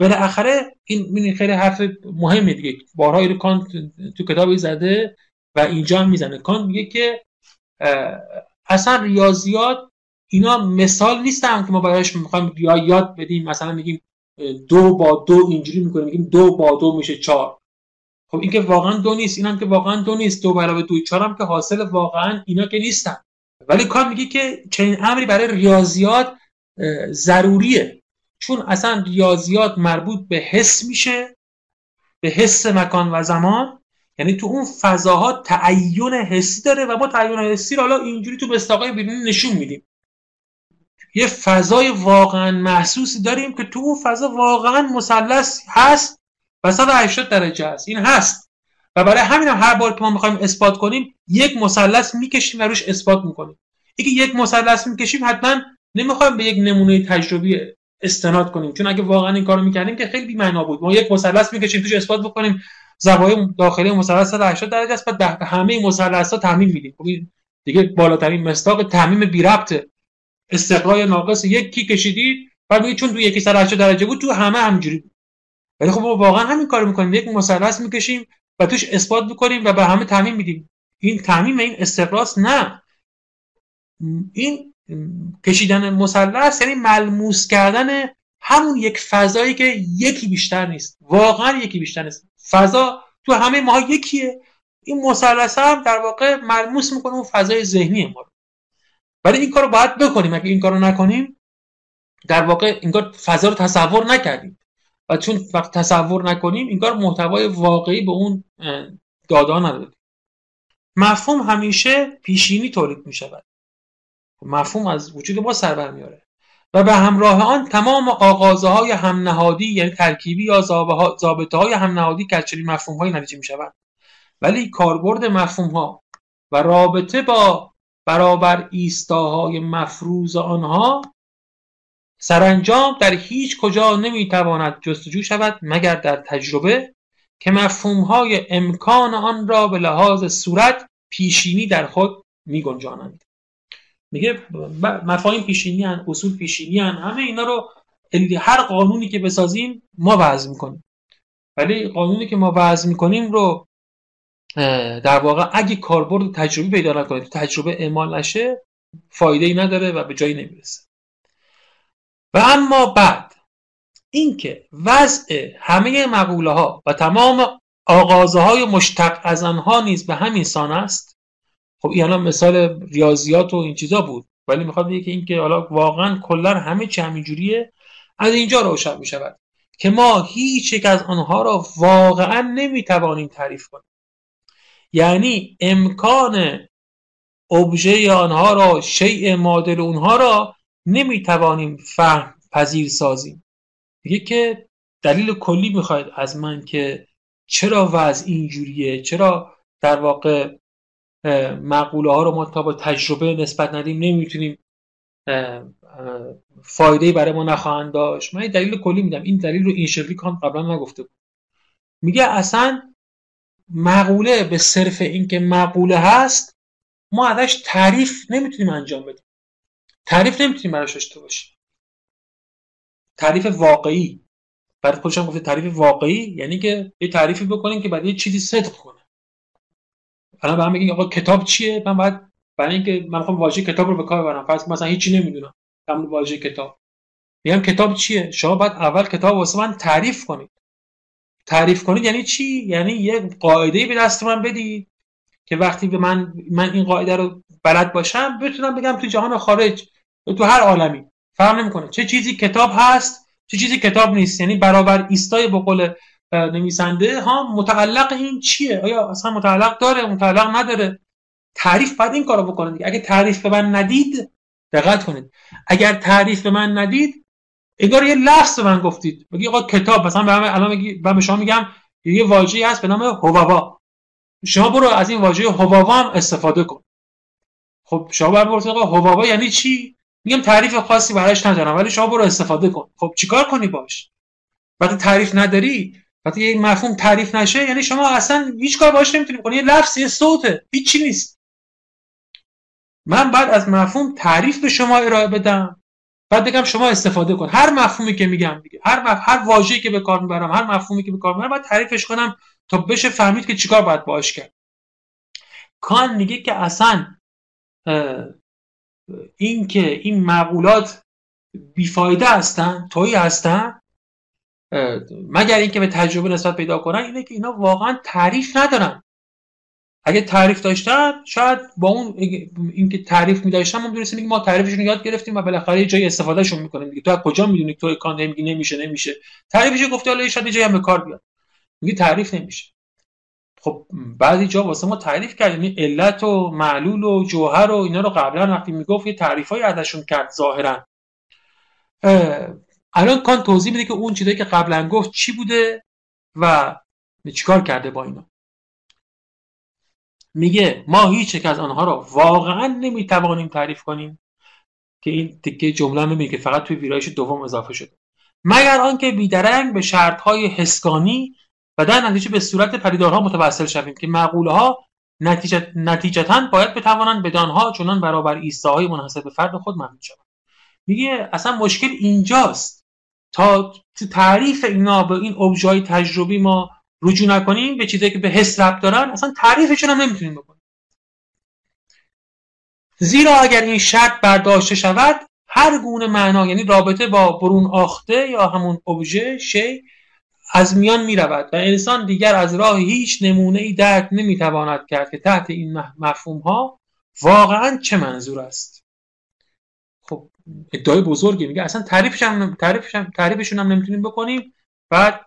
بالاخره این خیلی حرف مهمه دیگه. بارها رو کانت تو کتابی زده و اینجا هم می‌زنه. کانت میگه که اصلا ریاضیات اینا مثال نیستن که ما برایش می‌خوایم یا یاد بدیم. مثلا میگیم دو با دو اینجوری می‌کنیم. میگیم دو با دو میشه چهار. خب این که واقعا دو نیست اینم که واقعا دو نیست. دو برابر دو چهار هم که حاصل واقعا اینا که نیستن. ولی کار میگه که چنین امری برای ریاضیات ضروریه. چون اصلا ریاضیات مربوط به حس میشه به حس مکان و زمان. یعنی تو اون فضاها تعین حسی داره و ما تعین حسی رو حالا اینجوری تو مستاقای بیرونی نشون میدیم. یه فضای واقعا محسوسی داریم که تو اون فضا واقعا مثلث هست و 180 درجه هست این هست. و برای همین هم هر بار که ما می‌خوایم اثبات کنیم یک مثلث می‌کشیم و روش اثبات می‌کنیم. اینکه یک مثلث می‌کشیم حتما نمی‌خوایم به یک نمونه تجربی استناد کنیم. چون اگه واقعا این کارو می‌کردیم که خیلی بی‌معنا بود. ما یک مثلث می‌کشیم توش اثبات بکنیم زوایای داخلی مثلث 180 درجه است. بعد همه مثلث ها تعمیم میدیم. خب دیگه بالاترین مستاق تعمیم بی ربط استقرای ناقص یک کی کشیدید؟ بعد میگه چون تو یکی 180 درجه بود تو همه همجوری ولی خب ما واقعا همین کارو می‌کنیم. یک مثلث می‌کشیم و توش اثبات می‌کنیم و به همه تعمیم میدیم. این تعمیم این استقراس نه. این کشیدن مثلث یعنی ملموس کردن همون یک فضایی که یکی بیشتر نیست. واقعا یکی بیشتر نیست. فضا تو همه ما یکیه. این مثلث هم در واقع ملموس می‌کنه اون فضای ذهنی ما ولی این کارو باید بکنیم. اگه این کارو نکنیم در واقع این کار فضا رو تصور نکردیم. و چون وقت تصور نکنیم این کار محتوای واقعی به اون دادا نداریم. مفهوم همیشه پیشینی تولید می شود مفهوم از وجود ما سر میاره و به همراه آن تمام آغازه های همنهادی یعنی ترکیبی یا ضابطه های همنهادی که چنین مفهوم های نتیجه می شود ولی کاربرد مفهوم ها و رابطه با برابر ایستاهای مفروض آنها سرانجام در هیچ کجا نمی‌تواند جستجو شود مگر در تجربه که مفهوم های امکان آن را به لحاظ صورت پیشینی در خود می گنجانند میگه مفاهیم پیشینی هن اصول پیشینی هن همه اینا رو هر قانونی که بسازیم ما وضع می‌کنیم. ولی قانونی که ما وضع می‌کنیم رو در واقع اگه کاربرد تجربی پیدا نکنه تجربه اعمال نشه فایده ای نداره و به جایی نمی‌رسه. و اما بعد اینکه وضع همه مقوله ها و تمام آغازه های مشتق از آنها نیز به همین سان است. خب این مثال ریاضیات و این چیزا بود ولی می‌خواد بگه که اینکه حالا واقعا کلا همه چی همینجوریه از اینجا روشن می‌شود که ما هیچ یک از آنها را واقعا نمی‌توانیم تعریف کنیم. یعنی امکان ابژه آنها را شیء مادر اونها را نمی‌توانیم فهم پذیر سازیم. میگه که دلیل کلی می‌خواید از من که چرا وضع اینجوریه چرا در واقع مقوله ها رو ما تا با تجربه نسبت ندیم نمی‌تونیم فایده برای ما نخواهند داشت. من دلیل کلی میدم. این دلیل رو این شکلی کام قبلا نگفته بود. میگه اصلا مقوله به صرف اینکه مقوله هست ما ازش تعریف نمی‌تونیم انجام بدیم. تعریف نمی‌تونیم براش داشته باشیم تعریف واقعی. برای خودشان گفته تعریف واقعی یعنی که یه تعریفی بکنیم که بعد یه چیزی صدق کنه. الان به هم بگین آقا کتاب چیه؟ من باید برای اینکه من می‌خوام واژه کتاب رو به کار ببرم. فرض مثلا هیچی نمی‌دونم. در واژه کتاب. میگم کتاب چیه؟ شما باید اول کتاب واسه من تعریف کنید. تعریف کنید یعنی چی؟ یعنی یک قاعده به دست من بدید. که وقتی به من من این قاعده رو بلد باشم بتونم بگم تو جهان خارج تو هر عالمی. فرق نمی‌کنه. چه چیزی کتاب هست چه چیزی کتاب نیست. یعنی برابر ایستای به قول نویسنده ها متعلق این چیه؟ آیا اصلا متعلق داره متعلق نداره؟ تعریف بعد این کارو بکنید اگه تعریف به من ندید دقت کنید. اگر تعریف به من ندید انگار یه لفظ به من گفتید. بگی آقا کتاب مثلا به الان بگی به شما میگم یه واژه‌ای هست به نام هواوا. شما برو از این واژه هواوا هم استفاده کن. خب شما بپرسید آقا هواوا یعنی چی؟ میگم تعریف خاصی براش ندارم ولی شما برو استفاده کن. خب چیکار کنی باش؟ وقتی تعریف نداری وقتی یه مفهوم تعریف نشه یعنی شما اصلا هیچ کار باش نمی‌تونی کنی یه لفظ یه صوته هیچی نیست. من بعد از مفهوم تعریف به شما ارائه بدم بعد بگم شما استفاده کن. هر مفهومی که میگم دیگه هر مف... هر واژه‌ای که به کار می‌برم هر مفهومی که به کار می‌برم باید تعریفش کنم. تا بشه فهمید که چیکار باید باش کرد. کان میگه که اصلا این که این معقولات بیفایده هستن تویی هستن مگر اینکه به تجربه نسبت پیدا کنن اینه که اینا واقعا تعریف ندارن. اگه تعریف داشتن شاید با اون اینکه تعریف می داشتن ما می‌دونستیم ما تعریفشون یاد گرفتیم و بالاخره یه جایی استفادهشون می‌کنیم دیگه. تو از کجا می‌دونی تو کان میگی نمیشه نمیشه. تعریفش گفته حالا شاید جایی هم به کار بیاد. میگه تعریف نمیشه. خب بعضی جا واسه ما تعریف کرد یعنی علت و معلول و جوهر و اینا رو قبلا وقتی می‌گفت یه تعریفای ازشون کرد ظاهرا. الان کان توضیح میده که اون چیزایی که قبلا گفت چی بوده و چیکار کرده با اینا. میگه ما هیچ از آنها را واقعا نمی‌توانیم تعریف کنیم که این تکه جمله میگه که فقط توی ویرایش دوم اضافه شده. مگر آنکه بیدرنگ به شرطهای حسگانی و در نتیجه به صورت پدیدارها متوسل شویم که معقوله ها نتیجتا باید بتوانند بدانها چنان برابر ایستاهای منحصر به فرد خود محدود شوند. میگه اصلا مشکل اینجاست. تا تو تعریف اینا به این ابژهای تجربی ما رجوع نکنیم به چیزایی که به حس ربط دارن اصلا تعریفشون هم نمی‌تونیم بکنیم. زیرا اگر این شرط برداشته شود هر گونه معنا یعنی رابطه با برون آخته یا همون ابژه شی از میان می رود و انسان دیگر از راه هیچ نمونه ای درک نمی تواند کرد که تحت این مفهوم ها واقعا چه منظور است. خب ادعای بزرگی میگه. اصلا تعریفش هم تعریفشون هم نمی‌تونیم بکنیم. بعد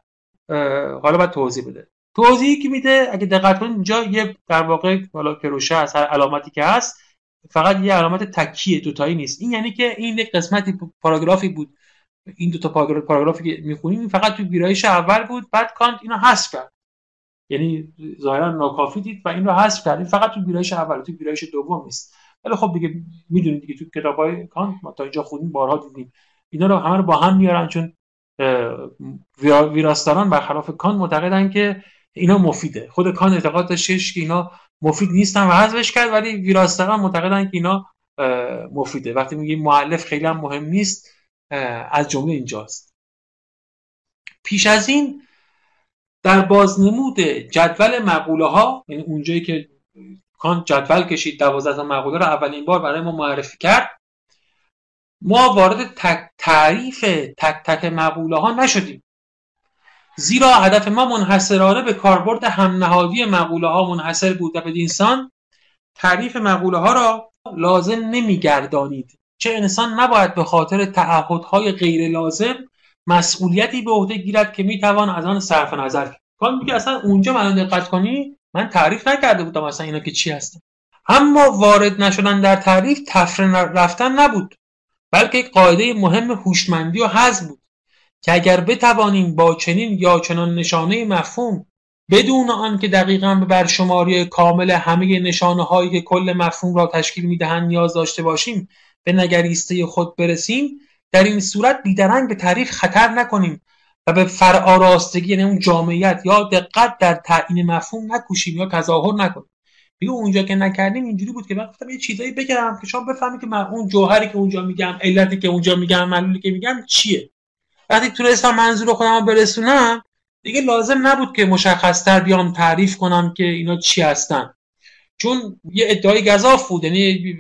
حالا باید توضیح بده. توضیحی که میده اگه دقت کنید اینجا یه در واقع حالا کروشه از هر علامتی که هست فقط یه علامت تکیه دوتایی نیست. این یعنی که این یک قسمتی پاراگرافی بود این دو تا پاراگرافی که می‌خونیم فقط تو ویرایش اول بود بعد کانت اینو حذف کرد. یعنی ظاهرا ناکافی دید و این رو حذف کرد. این فقط تو ویرایش اول تو ویرایش دوم نیست. ولی خب دیگه می‌دونید دیگه تو کتابای کانت ما تا اینجا خوندیم بارها دیدیم. اینا رو همه رو با هم میارن چون ویراستاران برخلاف کان معتقدن که اینا مفیده. خود کان اعتقاد داشتش که اینا مفید نیستن و حذفش کرد ولی ویراستاران معتقدن که اینا مفیده. وقتی میگیم مؤلف خیلی هم مهم نیست. از جمله اینجاست. پیش از این در بازنمود جدول مقوله ها یعنی اونجایی که کان جدول کشید دوازده تا مقوله رو اولین بار برای ما معرفی کرد ما وارد تعریف تک تک مقوله ها نشدیم. زیرا هدف ما منحصرانه به کاربرد هم نهادی مقوله ها منحصر بود و به سان تعریف مقوله ها را لازم نمیگردانید. چه انسان نباید به خاطر تعهدهای غیر لازم مسئولیتی به عهده گیرد که می‌توان از آن صرف نظر کرد. کان میگه اصلا اونجا من دقت کنی؟ من تعریف نکرده بودم اصلا اینا که چی هستن. اما وارد نشدن در تعریف تفره رفتن نبود بلکه یک قاعده مهم هوشمندی و حزم بود که اگر بتوانیم با چنین یا چنان نشانه مفهوم بدون آنکه دقیقا به برشماری کامل همه نشانه هایی که کل مفهوم را تشکیل می‌دهند نیاز داشته باشیم به نگریسته خود برسیم در این صورت بیدرنگ به تعریف خطر نکنیم و به فرآراستگی یعنی اون جامعیت یا دقت در تعیین مفهوم نکوشیم یا تظاهر نکنیم. دیگه اونجا که نکردیم اینجوری بود که من گفتم یه چیزایی بگم که شما بفهمید که من اون جوهری که اونجا میگم علتی که اونجا میگم معلولی که میگم چیه. وقتی تونستم منظور خودم برسونم دیگه لازم نبود که مشخصتر بیام تعریف کنم که اینا چی هستن. چون یه ادعای گذاف بود یعنی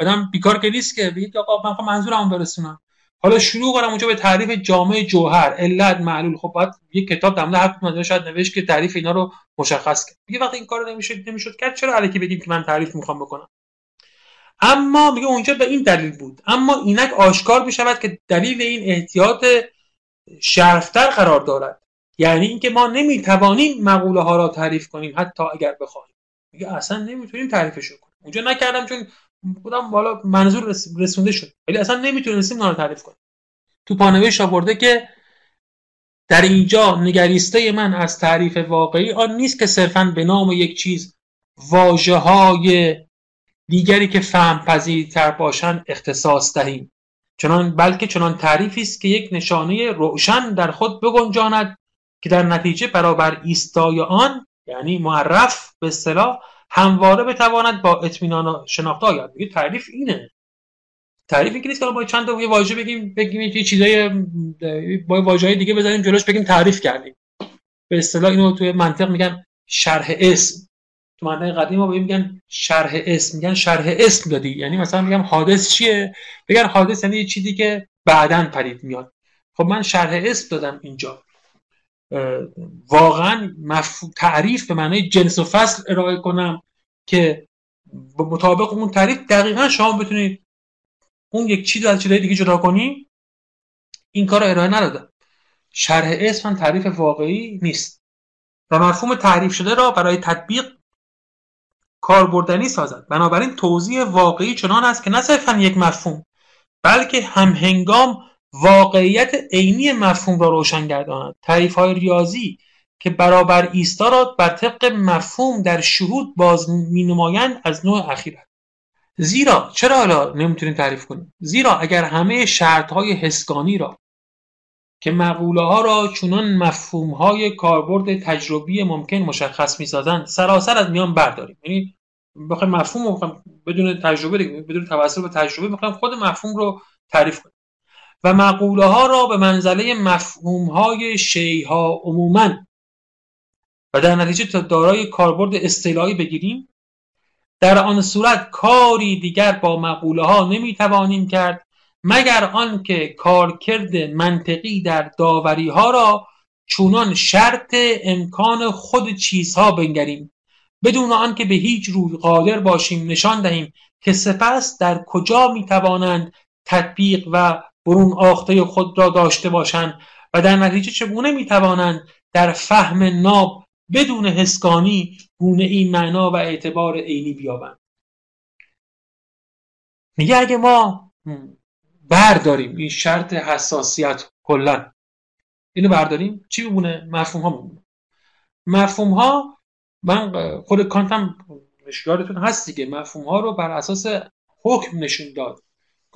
آدم بیکار که نیست که بگید آقا من منظورم برسونم. حالا شروع کنم اونجا به تعریف جامعه جوهر علت معلول. خب بعد یه کتاب در مورد هر شاید نوشت که تعریف اینا رو مشخص کرد. میگه وقتی این کارو نمی‌شد نمی‌شد کرد چرا الکی بگیم که من تعریف می‌خوام بکنم؟ اما میگه اونجا به این دلیل بود. اما اینک آشکار می‌شود که دلیل این احتیاط شرفتر قرار دارد. یعنی اینکه ما نمی‌توانیم مقوله ها را تعریف کنیم حتی اگر بخوایم. میگه اصلا نمی‌تونیم تعریفش کنیم. اونجا نکردم چون بودم بالا منظور رسونده شد. ولی اصلا نمی‌تونستیم اونا رو تعریف کنیم. تو پانوشت آورده که در اینجا نگریسته من از تعریف واقعی آن نیست که صرفا به نام یک چیز واجه های دیگری که فهم پذیرتر باشند اختصاص دهیم. چنان بلکه چنان تعریفی است که یک نشانه روشن در خود بگنجاند که در نتیجه برابر ایستای آن یعنی معرف به اصطلاح همواره بتواند با اطمینان شناخته آید میگه تعریف اینه. تعریف این نیست که با چند تا واژه بگیم بگیم یه چیزای با واژه‌های دیگه بزنیم جلوش بگیم تعریف کردیم. به اصطلاح اینو توی منطق میگن شرح اسم. تو منطق قدیم ما میگن شرح اسم. میگن شرح اسم دادی. یعنی مثلا میگم حادث چیه؟ بگن حادث یعنی چیزی که بعدا پدید میاد. خب من شرح اسم دادم اینجا. واقعا تعریف به معنای جنس و فصل ارائه کنم که مطابق اون تعریف دقیقا شما بتونید اون یک چیز از چیزهای دیگه جدا کنی این کار ارائه ندادم شرح اسم تعریف واقعی نیست. و مفهوم تعریف شده را برای تطبیق کاربردنی سازد. بنابراین توضیح واقعی چنان است که نه صرفا یک مفهوم بلکه همهنگام واقعیت عینی مفهوم را روشن گرداند. تعریف های ریاضی که برابر ایستا را بر طبق مفهوم در شهود باز مینمایند از نوع اخیر زیرا چرا حالا نمی‌تونیم تعریف کنیم؟ زیرا اگر همه شرط های حسگانی را که مقوله ها را چونان مفهوم های کاربرد تجربی ممکن مشخص می‌سازند سراسر از میان برداریم. یعنی بخوایم مفهوم بدون تجربه بدون توسط به تجربه می‌خوایم خود مفهوم رو تعریف کنیم. و مقوله ها را به منزله مفهوم های شی ها عموما. و در نتیجه دارای کاربرد اصطلاحی بگیریم در آن صورت کاری دیگر با مقوله ها نمی توانیم کرد مگر آنکه کارکرد منطقی در داوری ها را چونان شرط امکان خود چیزها بنگریم. بدون آنکه به هیچ روی قادر باشیم نشان دهیم که سپس در کجا می توانند تطبیق و برون آخته خود را داشته باشند و در نتیجه چگونه می توانند در فهم ناب بدون حسکانی گونه این معنا و اعتبار عینی بیابند؟ میگه اگه ما برداریم این شرط حساسیت کلا اینو برداریم چی بمونه مفهوم ها بمونه مفهوم ها من خود کانتم یادتون هست دیگه مفهوم ها رو بر اساس حکم نشون داد.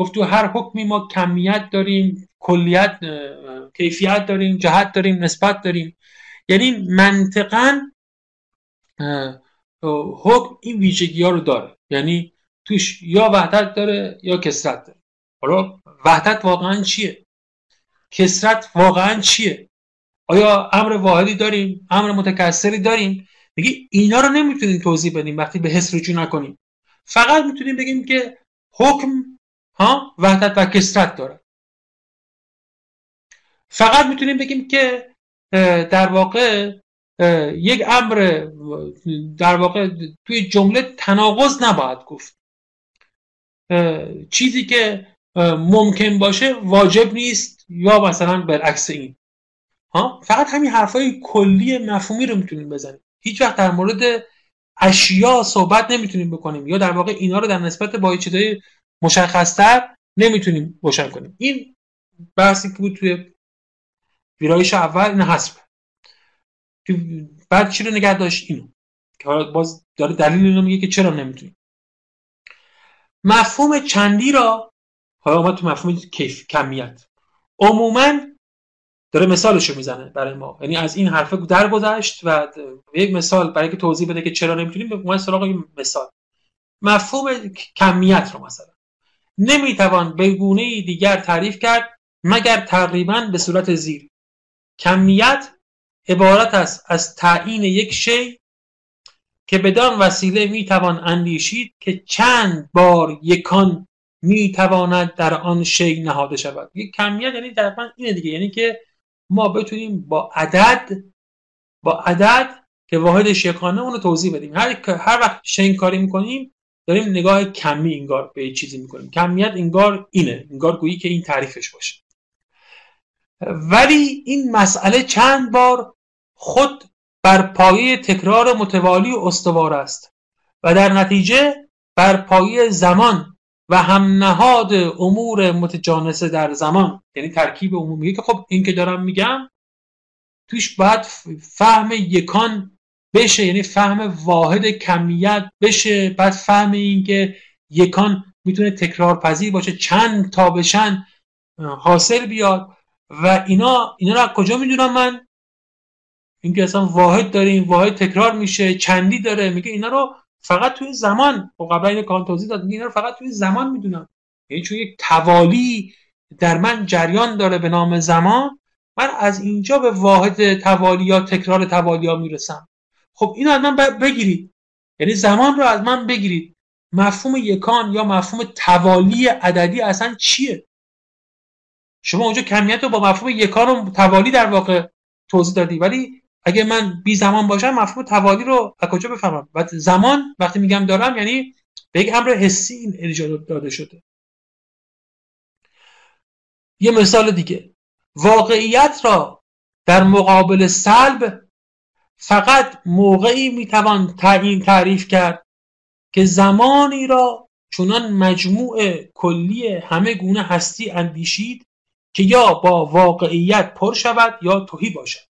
گفت تو هر حکمی ما کمیت داریم کلیت کیفیت داریم جهت داریم نسبت داریم. یعنی منطقا حکم این ویژگی ها رو داره. یعنی توش یا وحدت داره یا کسرت داره. حالا وحدت واقعا چیه؟ کسرت واقعا چیه؟ آیا امر واحدی داریم؟ امر متکثری داریم؟ میگه اینا رو نمی‌تونیم توضیح بدیم وقتی به حس رجوع نکنیم. فقط می‌تونیم بگیم که حکم ها؟ وحدت و کسرت داره. فقط می‌تونیم بگیم که در واقع یک امر در واقع توی جمله تناقض نباید گفت. چیزی که ممکن باشه واجب نیست یا مثلا برعکس این. ها؟ فقط همین حرفای کلی مفهومی رو می‌تونیم بزنیم. هیچ وقت در مورد اشیا صحبت نمی‌تونیم بکنیم یا در واقع اینا رو در نسبت با چیزای مشخصتر نمی‌تونیم روشن کنیم. این بحثی که بود توی ویرایش اول این حسب بعد چی رو نگه داشت؟ اینو. که حالا باز داره دلیل اینو میگه که چرا نمی‌تونیم. مفهوم چندی را حالا ما تو مفهوم کیف کمیت. عموما داره مثالش رو می‌زنه برای ما. یعنی از این حرفه درگذشت و یک مثال برای که توضیح بده که چرا نمی‌تونیم به سراغ مثال. مفهوم کمیت رو مثلا. نمی‌توان به گونه دیگر تعریف کرد مگر تقریبا به صورت زیر. کمیت عبارت است از تعیین یک شی که بدان وسیله می‌توان اندیشید که چند بار یکان می‌تواند در آن شی نهاده شود. یک کمیت یعنی دقیقا اینه دیگه یعنی که ما بتونیم با عدد با عدد که واحد یکانه اونو توضیح بدیم. هر هر وقت شین کاری می‌کنیم داریم نگاه کمی انگار به چیزی می‌کنیم. کمیت انگار اینه انگار گویی که این تعریفش باشه. ولی این مسئله چند بار خود بر پایه تکرار متوالی و استوار است و در نتیجه بر پایه زمان و هم نهاد امور متجانسه در زمان. یعنی ترکیب عمومی. که خب این که دارم میگم توش باید فهم یکان بشه یعنی فهم واحد کمیت بشه. بعد فهم این که یکان می‌تونه تکرار پذیر باشه چند تا بشن حاصل بیاد. و اینا اینا رو از کجا می‌دونم من؟ اینکه اصلا واحد داریم واحد تکرار میشه چندی داره. میگه اینا رو فقط توی زمان و قبلا این کان توضیح داد اینا رو فقط توی زمان می‌دونم. یعنی چون یک توالی در من جریان داره به نام زمان من از اینجا به واحد توالی یا تکرار توالی ها می‌رسم. خب اینو از من بگیرید. یعنی زمان رو از من بگیرید. مفهوم یکان یا مفهوم توالی عددی اصلا چیه؟ شما اونجا کمیت رو با مفهوم یکان و توالی در واقع توضیح دادی. ولی اگه من بی زمان باشم مفهوم توالی رو از کجا بفهمم؟ و زمان وقتی میگم دارم یعنی به یک امر حسی این ایجاد داده شده. یه مثال دیگه. واقعیت را در مقابل سلب فقط موقعی می‌توان تعیین تعریف کرد که زمانی را چونان مجموع کلی همه گونه هستی اندیشید که یا با واقعیت پر شود یا توهی باشد.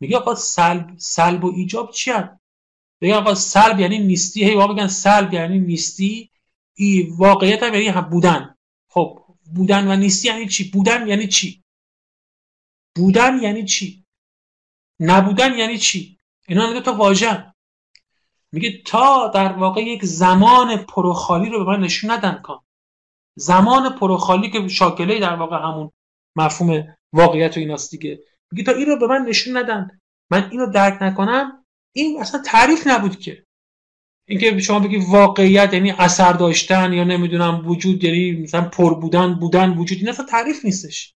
میگه آقا سلب سلب و ایجاب چی هم؟ بگه آقا سلب یعنی نیستی. هی بگن سلب یعنی نیستی. ای واقعیت هم یعنی هم بودن. خب بودن و نیستی یعنی چی؟ بودن یعنی چی؟ بودن یعنی چی؟ نبودن یعنی چی؟ اینا دو تا واژه میگه تا در واقع یک زمان پروخالی رو به من نشون ندن کن زمان پروخالی که شاکله در واقع همون مفهوم واقعیت و ایناست دیگه. میگه تا این رو به من نشون ندن. من اینو درک نکنم این اصلا تعریف نبود که. اینکه شما بگی واقعیت یعنی اثر داشتن یا نمی‌دونم وجود یعنی مثلا پر بودن بودن وجود این اصلا تعریف نیستش.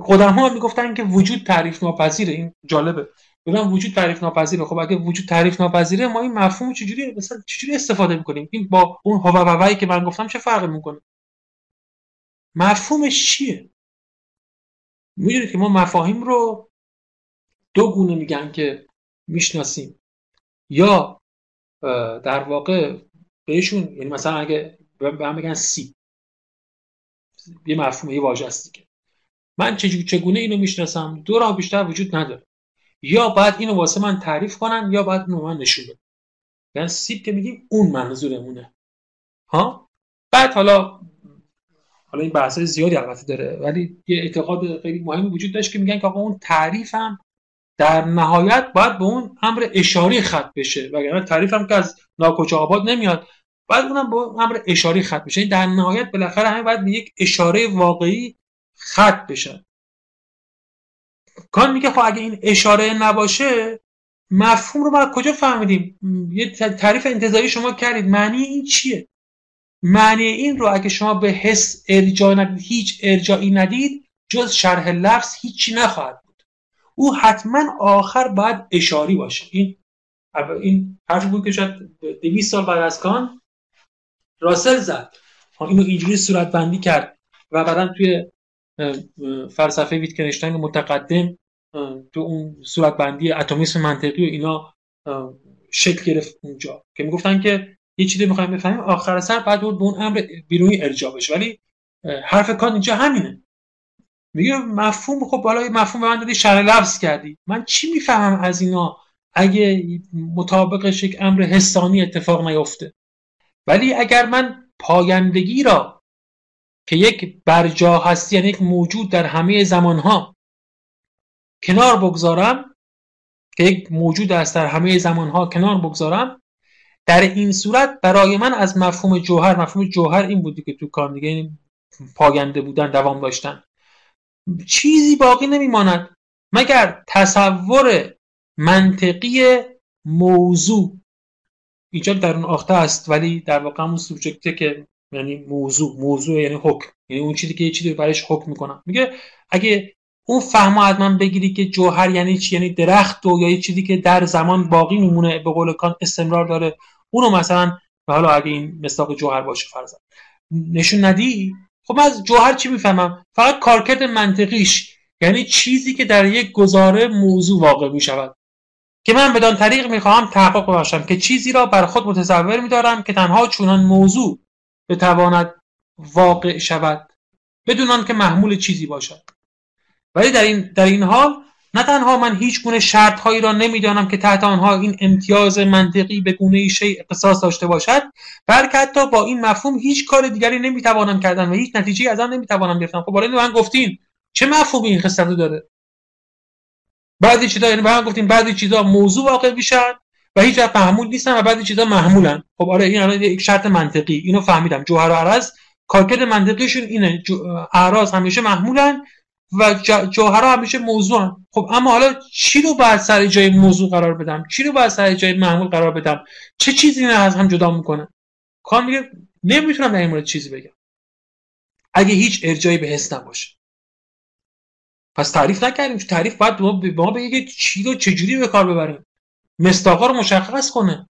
خودم ها می‌گفتن که وجود تعریف ناپذیره این جالبه. بگم وجود تعریف ناپذیره خب اگه وجود تعریف ناپذیره ما این مفهوم چجوری مثلا چجوری استفاده می‌کنیم؟ این با اون هوا که من گفتم چه فرقی می‌کنه؟ مفهومش چیه؟ می‌دونید که ما مفاهیم رو دو گونه میگن که می‌شناسیم. یا در واقع بهشون یعنی مثلا اگه به هم بگن سی یه مفهوم یه واژه است دیگه. من چگونه اینو می‌شناسم؟ دو راه بیشتر وجود نداره. یا باید اینو واسه من تعریف کنن یا باید اینو من نشون بدم یعنی سیب که میگیم اون منظورمونه. ها؟ بعد حالا حالا این بحث زیادی البته داره ولی یه اعتقاد خیلی مهمی وجود داشت که میگن که آقا اون تعریف هم در نهایت باید به اون امر اشاری خط بشه. وگرنه تعریف هم که از ناکجا آباد نمیاد باید اونم به امر اشاری خط بشه. در نهایت بالاخره همه باید به یک اشاره واقعی خط بشه کان میگه خب اگه این اشاره نباشه مفهوم رو باید کجا فهمیدیم؟ یه تعریف انتظاری شما کردید. معنی این چیه؟ معنی این رو اگه شما به حس ارجاع ندید هیچ ارجاعی ندید جز شرح لفظ هیچی نخواهد بود. او حتما آخر باید اشاری باشه. این این حرف بود که شاید 200 سال بعد از کان راسل زد. اینو اینجوری صورت بندی کرد و بعدا توی فلسفه ویتکنشتاین متقدم تو اون صورت بندی اتمیسم منطقی و اینا شکل گرفت اونجا. که می‌گفتن که یه چیزی می‌خوایم بفهمیم آخر سر بعد بود به اون امر بیرونی ارجاع بشه. ولی حرف کان اینجا همینه. میگه مفهوم خب بالا مفهوم به من دادی شرح لفظ کردی. من چی می‌فهمم از اینا اگه مطابقش یک امر حسانی اتفاق نیفته؟ ولی اگر من پایندگی را که یک برجا هستی یعنی یک موجود در همه زمانها. کنار بگذارم که یک موجود است در همه زمانها. کنار بگذارم. در این صورت برای من از مفهوم جوهر مفهوم جوهر این بودی که تو کار دیگه یعنی پاینده بودن دوام داشتن. چیزی باقی نمیماند. مگر تصور منطقی موضوع. ایجاد در اون آخته است ولی در واقع همون سوبژکته که یعنی موضوع موضوع یعنی حکم. یعنی اون چیزی که یه چیزی برایش حکم می‌کنم. میگه اگه اون فهم من بگیری که جوهر یعنی چی یعنی درخت و یا یه چیزی که در زمان باقی میمونه به قول کان استمرار داره اونو مثلا حالا اگه این مصداق جوهر باشه فرضاً. نشون ندی؟ خب من از جوهر چی می‌فهمم؟ فقط کارکرد منطقیش. یعنی چیزی که در یک گزاره موضوع واقع می شود که من بدان طریق می‌خواهم تحقق باشم که چیزی را بر خود متصور میدارم که تنها چونان موضوع. بتواند واقع شود. بدون که محمول چیزی باشد. ولی در این, در این حال نه تنها من هیچ گونه شرط هایی را نمی‌دانم که تحت آنها این امتیاز منطقی به گونه شیء اختصاص داشته باشد بلکه حتی با این مفهوم هیچ کار دیگری نمی‌توانم کردن و هیچ نتیجه از آن نمی‌توانم گرفتم. خب برای من گفتین. چه مفهومی این خصلت داره؟ بعضی چیزا یعنی من گفتیم بعضی چیزا موضوع واقع میشن و هیچ وقت محمول نیستن و بعضی چیزا محمولن. خب آره این الان یک شرط منطقی. اینو فهمیدم. جوهر و عرض. کارکرد منطقیشون اینه. اعراض همیشه محمولن و جوهرها همیشه موضوع خب اما حالا چی رو باید سر جای موضوع قرار بدم؟ چی رو باید سر جای محمول قرار بدم؟ چه چیزی نه از هم جدا می‌کنه کان میگه نمی‌تونم در این مورد چیزی بگم. اگه هیچ ارجایی به حس نباشه. پس تعریف نکردیم. تعریف باید ما بگه چی رو چجوری به کار ببریم. مستاقا رو مشخص کنه.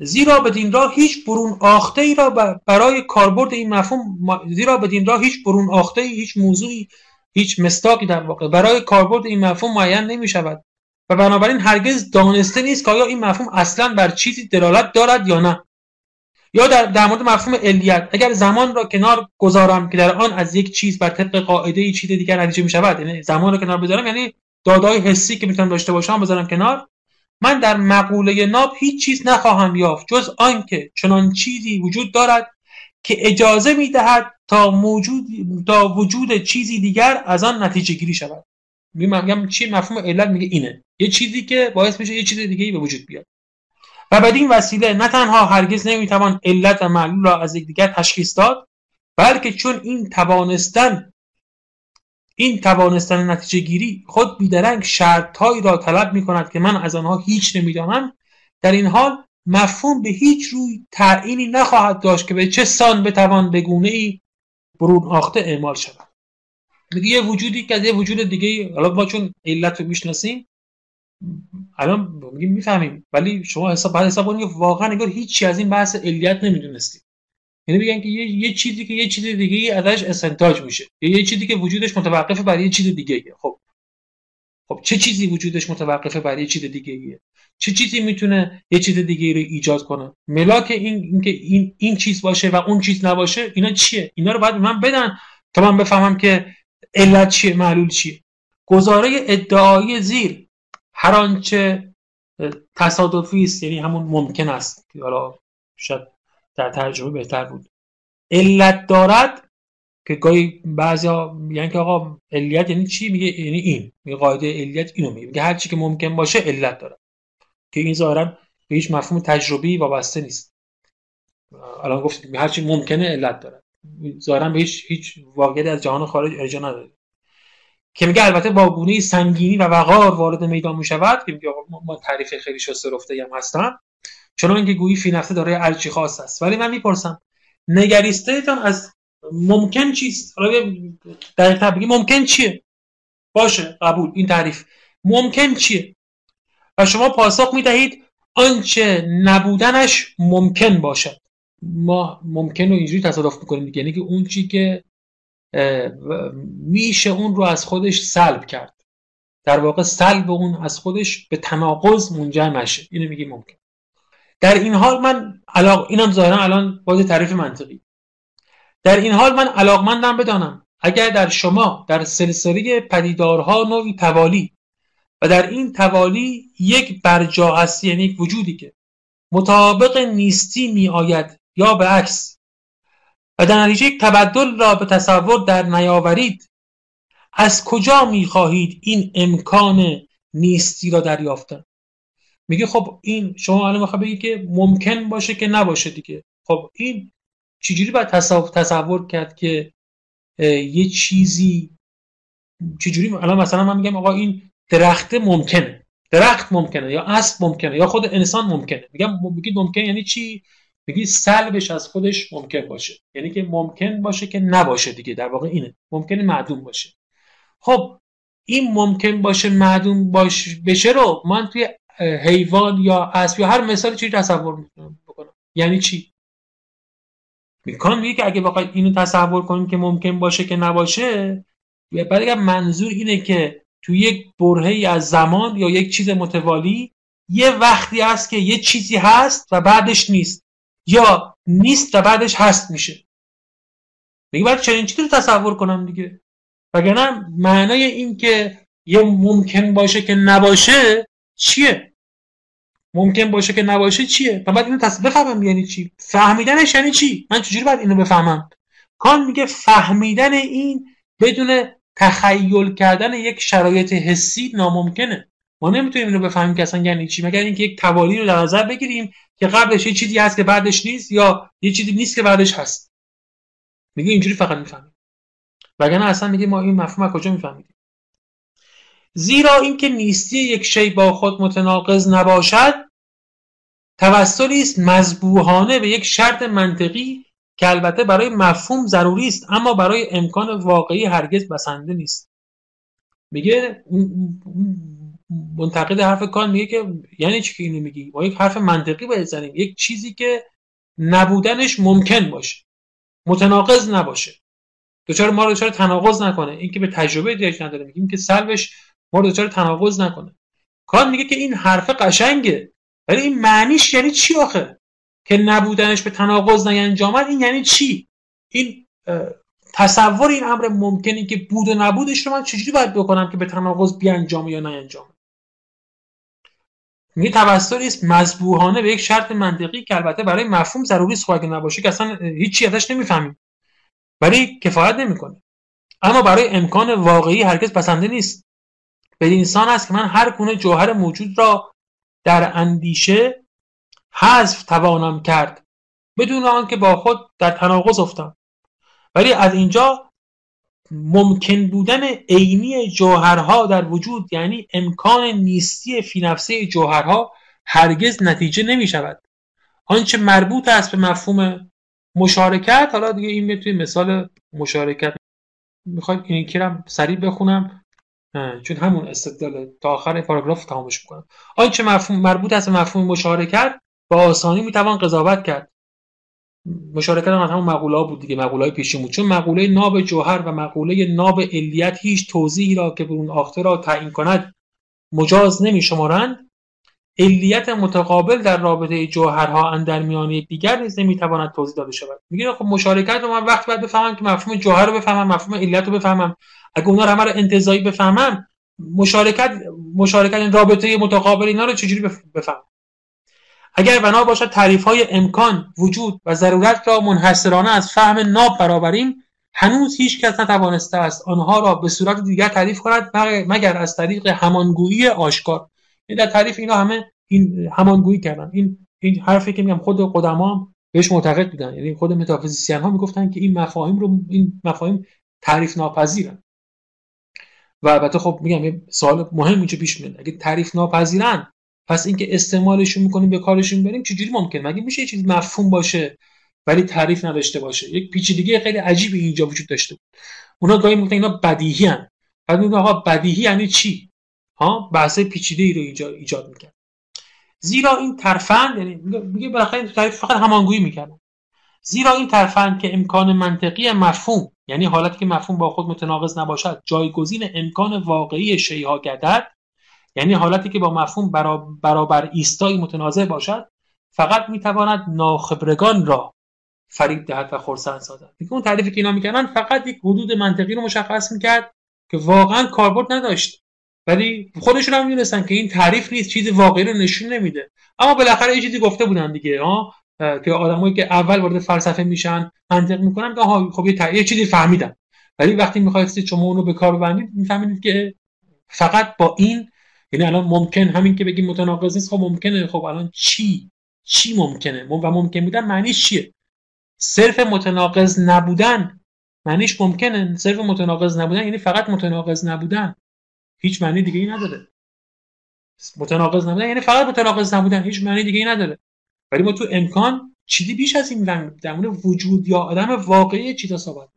زیرا بدین راه هیچ برون آخته ای را برای کاربرد این مفهوم زیرا بدین راه هیچ برون آخته ای هیچ موضوعی هیچ مستاقی در واقع برای کاربرد این مفهوم معین نمی شود و بنابراین هرگز دانسته نیست که آیا این مفهوم اصلا بر چیزی دلالت دارد یا نه. یا در, در مورد مفهوم علیت اگر زمان را کنار گذارم که در آن از یک چیز بر طبق قاعده چیز دیگر نتیجه می شود یعنی زمان را کنار بذارم یعنی دادای حسی که می‌تونم داشته باشم بذارم کنار من در مقوله ناب هیچ چیز نخواهم یافت جز آنکه چنان چیزی وجود دارد که اجازه می‌دهد تا موجود تا وجود چیزی دیگر از آن نتیجه گیری شود. میگم چی مفهوم علت میگه اینه. یه چیزی که باعث میشه یه چیز دیگه به وجود بیاد. و بدین وسیله نه تنها هرگز نمی‌توان علت و معلول را از یکدیگر تشخیص داد بلکه چون این توانستن این توانستن نتیجه گیری خود بیدرنگ شرطهایی را طلب می کند که من از آنها هیچ نمی‌دانم. در این حال مفهوم به هیچ روی تعیینی نخواهد داشت که به چه سان بتوان به گونه ای برون آخته اعمال شود. میگه یه وجودی که از یه وجود دیگه حالا ما چون علت رو می‌شناسیم الان میگیم می‌فهمیم ولی شما حساب بعد حساب کنید واقعا انگار هیچی از این بحث علیت نمی‌دونستید یعنی بگن که یه, یه چیزی که یه چیز دیگه ازش استنتاج میشه. یا یه چیزی که وجودش متوقفه بر یه چیز دیگه خب. خب چه چیزی وجودش متوقفه بر یه چیز دیگه ایه؟ چه چیزی می‌تونه یه چیز دیگه رو ایجاد کنه؟ ملاک این اینکه این این چیز باشه و اون چیز نباشه اینا چیه؟ اینا رو باید من بدن تا من بفهمم که علت چیه معلول چیه. گزاره ادعایی زیر هر آنچه تصادفی است یعنی همون ممکن است. حالا شاید در ترجمه بهتر بود. علت دارد که گاهی بعضیا میگن که آقا علیت یعنی چی؟ میگه یعنی این. میگه قاعده علیت اینو میگه. میگه هر چی که ممکن باشه علت داره که این ظاهرا به هیچ مفهوم تجربی وابسته نیست. الان گفت هر چی ممکنه علت داره ظاهرا به هیچ هیچ واقعی از جهان خارج ارجاع نداره که میگه البته با گونه سنگینی و وقار وارد میدان می‌شود. که میگه ما تعریف خیلی شسته رفته هم هستن چون اینکه گویی فی نفسه دارای ارچی خاص است. ولی من می‌پرسم نگریستهتان از ممکن چیست؟ حالا در بگی ممکن چیه؟ باشه قبول این تعریف. ممکن چیه؟ و شما پاسخ می‌دهید آنچه نبودنش ممکن باشد. ما ممکن رو اینجوری تصادف می‌کنیم دیگه یعنی که اون چی که میشه اون رو از خودش سلب کرد. در واقع سلب اون از خودش به تناقض منجر نشه. اینو میگی ممکن. در این حال من علاق اینم ظاهرا الان باید تعریف منطقی. در این حال من علاقمندم بدانم اگر در شما در سلسله پدیدارها نوعی توالی و در این توالی یک برجا هستی یعنی یک وجودی که مطابق نیستی می آید یا به عکس و در نتیجه یک تبدل را به تصور در نیاورید از کجا می خواهید این امکان نیستی را دریافتن؟ میگه خب این شما الان می‌خواد بگی که ممکن باشه که نباشه دیگه. خب این چجوری باید تصور کرد که یه چیزی چجوری الان مثلا من میگم آقا این درخت ممکنه درخت ممکنه یا اسب ممکنه یا خود انسان ممکنه. میگم میگی ممکن یعنی چی؟ میگی سلبش از خودش ممکن باشه. یعنی که ممکن باشه که نباشه دیگه. در واقع اینه. ممکنه معدوم باشه. خب این ممکن باشه معدوم باشه بشه رو من توی حیوان یا اسب یا هر مثال چی تصور می‌کنم. بکنم. یعنی چی؟ می‌کنم میگه که اگه بخواید اینو تصور کنیم که ممکن باشه که نباشه اگر منظور اینه که تو یک برهه از زمان یا یک چیز متوالی یه وقتی هست که یه چیزی هست و بعدش نیست. یا نیست و بعدش هست میشه. میگه بعد چنین چیزی رو تصور کنم دیگه. وگرنه معنای این که یه ممکن باشه که نباشه چیه؟ ممکن باشه که نباشه چیه؟ و بعد اینو تصدیق بفهمم یعنی چی؟ فهمیدنش یعنی چی؟ من چجوری باید اینو بفهمم؟ کان میگه فهمیدن این بدون تخیل کردن یک شرایط حسی ناممکنه. ما نمی‌تونیم اینو بفهمیم که اصلا یعنی چی مگر اینکه یک توالی رو در نظر بگیریم که قبلش یه چیزی هست که بعدش نیست یا یه چیزی نیست که بعدش هست. میگه اینجوری فقط می‌فهمیم. وگرنه اصلا میگه ما این مفهوم از کجا می‌فهمیم زیرا اینکه نیستی یک شی با خود متناقض نباشد توسلی است مذبوحانه به یک شرط منطقی که البته برای مفهوم ضروری است اما برای امکان واقعی هرگز بسنده نیست. میگه منتقد حرف کان میگه که یعنی چی که اینو میگی؟ ما یک حرف منطقی بزنیم. یک چیزی که نبودنش ممکن باشه. متناقض نباشه. دچار ما رو دچار تناقض نکنه. این که به تجربه احتیاج نداره میگیم که سلبش ما رو دچار تناقض نکنه. کان میگه که این حرف قشنگه. ولی این معنیش یعنی چی آخه؟ که نبودنش به تناقض نینجامد این یعنی چی؟ این تصور این امر ممکنی که بود و نبودش رو من چجوری باید بکنم که به تناقض بیانجامه یا نینجامه میگه توسلی است مذبوحانه به یک شرط منطقی که البته برای مفهوم ضروری است خب اگه نباشه که اصلا هیچی ازش نمی‌فهمیم. ولی کفایت نمی‌کنه. اما برای امکان واقعی هرگز بسنده نیست. به انسان است که من هر گونه جوهر موجود را در اندیشه حذف توانم کرد بدون آنکه با خود در تناقض افتم. ولی از اینجا ممکن بودن عینی جوهرها در وجود یعنی امکان نیستی فی نفسه جوهرها هرگز نتیجه نمی شود آنچه مربوط است به مفهوم مشارکت حالا دیگه این توی مثال مشارکت می‌خواید این کرم سریع بخونم. چون همون استدلال تا آخر پاراگراف تمامش می‌کنم. آنچه مفهوم مربوط است به مفهوم مشارکت با آسانی می‌توان قضاوت کرد. مشارکت هم همون مقوله بود دیگه مقوله های پیشین بود. چون مقوله ناب جوهر و مقوله ناب علیت هیچ توضیحی را که به اون آخته را تعیین کند مجاز نمی شمارند. علیت متقابل در رابطه جوهرها اندر میان یکدیگر نیز نمی‌تواند توضیح داده شود. میگه خب مشارکت رو من وقت باید بفهمم که مفهوم جوهر رو بفهمم مفهوم علیت رو بفهمم. اگه اونا رو همه رو انتزاعی بفهمم مشارکت مشارکت رابطه متقابل اینا رو چجوری بفهمم اگر بنا باشد تعریف های امکان وجود و ضرورت را منحصرانه از فهم ناب برابریم هنوز هیچ کس نتوانسته است آنها را به صورت دیگر تعریف کند مگر از طریق همانگویی آشکار. این در تعریف اینا همه این همانگویی کردن. این این حرفی که میگم خود قدما بهش معتقد بودن. یعنی خود متافیزیسین ها می‌گفتن که این مفاهیم رو این مفاهیم تعریف ناپذیرن و البته خب میگم یه سوال مهم اینجا پیش میاد. اگه تعریف ناپذیرن پس اینکه استعمالشون می‌کنیم به کارشون بریم چجوری ممکنه مگه میشه یه چیزی مفهوم باشه ولی تعریف نداشته باشه؟ یک پیچیدگی خیلی عجیبی اینجا وجود داشته بود. اونا گاهی می‌گفتن اینا بدیهی هن. بعد میگن آقا بدیهی یعنی چی؟ ها؟ بحث پیچیده ای رو اینجا ایجاد می‌کرد. زیرا این ترفند یعنی میگه بالاخره تعریف فقط همانگویی می‌کردن زیرا این ترفند که امکان منطقی مفهوم یعنی حالتی که مفهوم با خود متناقض نباشد جایگزین امکان واقعی شیها گردد یعنی حالتی که با مفهوم برابر ایستایی متنازع باشد فقط می‌تواند ناخبرگان را فریب دهد و خرسند سازد. دیگه اون تعریفی که اینا می‌کردن فقط یک حدود منطقی رو مشخص می‌کرد که واقعا کاربرد نداشت. ولی خودشون هم می‌دونستن که این تعریف نیست چیزی واقعی رو نشون نمیده. اما بالاخره یه چیزی گفته بودن دیگه ها که آدمایی که اول وارد فلسفه میشن منطق می‌کنن که خب یه, یه چیزی فهمیدن. ولی وقتی می‌خواید شما اونو به کار ببندید می‌فهمید که فقط با این یعنی الان ممکن همین که بگیم متناقض نیست خب ممکنه خب الان چی؟ چی ممکنه؟ و ممکن بودن معنیش چیه؟ صرف متناقض نبودن معنیش ممکنه. صرف متناقض نبودن یعنی فقط متناقض نبودن. هیچ معنی دیگه ای نداره. متناقض نبودن یعنی فقط متناقض نبودن هیچ معنی دیگه ای نداره. ولی ما تو امکان چیزی بیش از این در مورد وجود یا آدم واقعی چیزا صحبت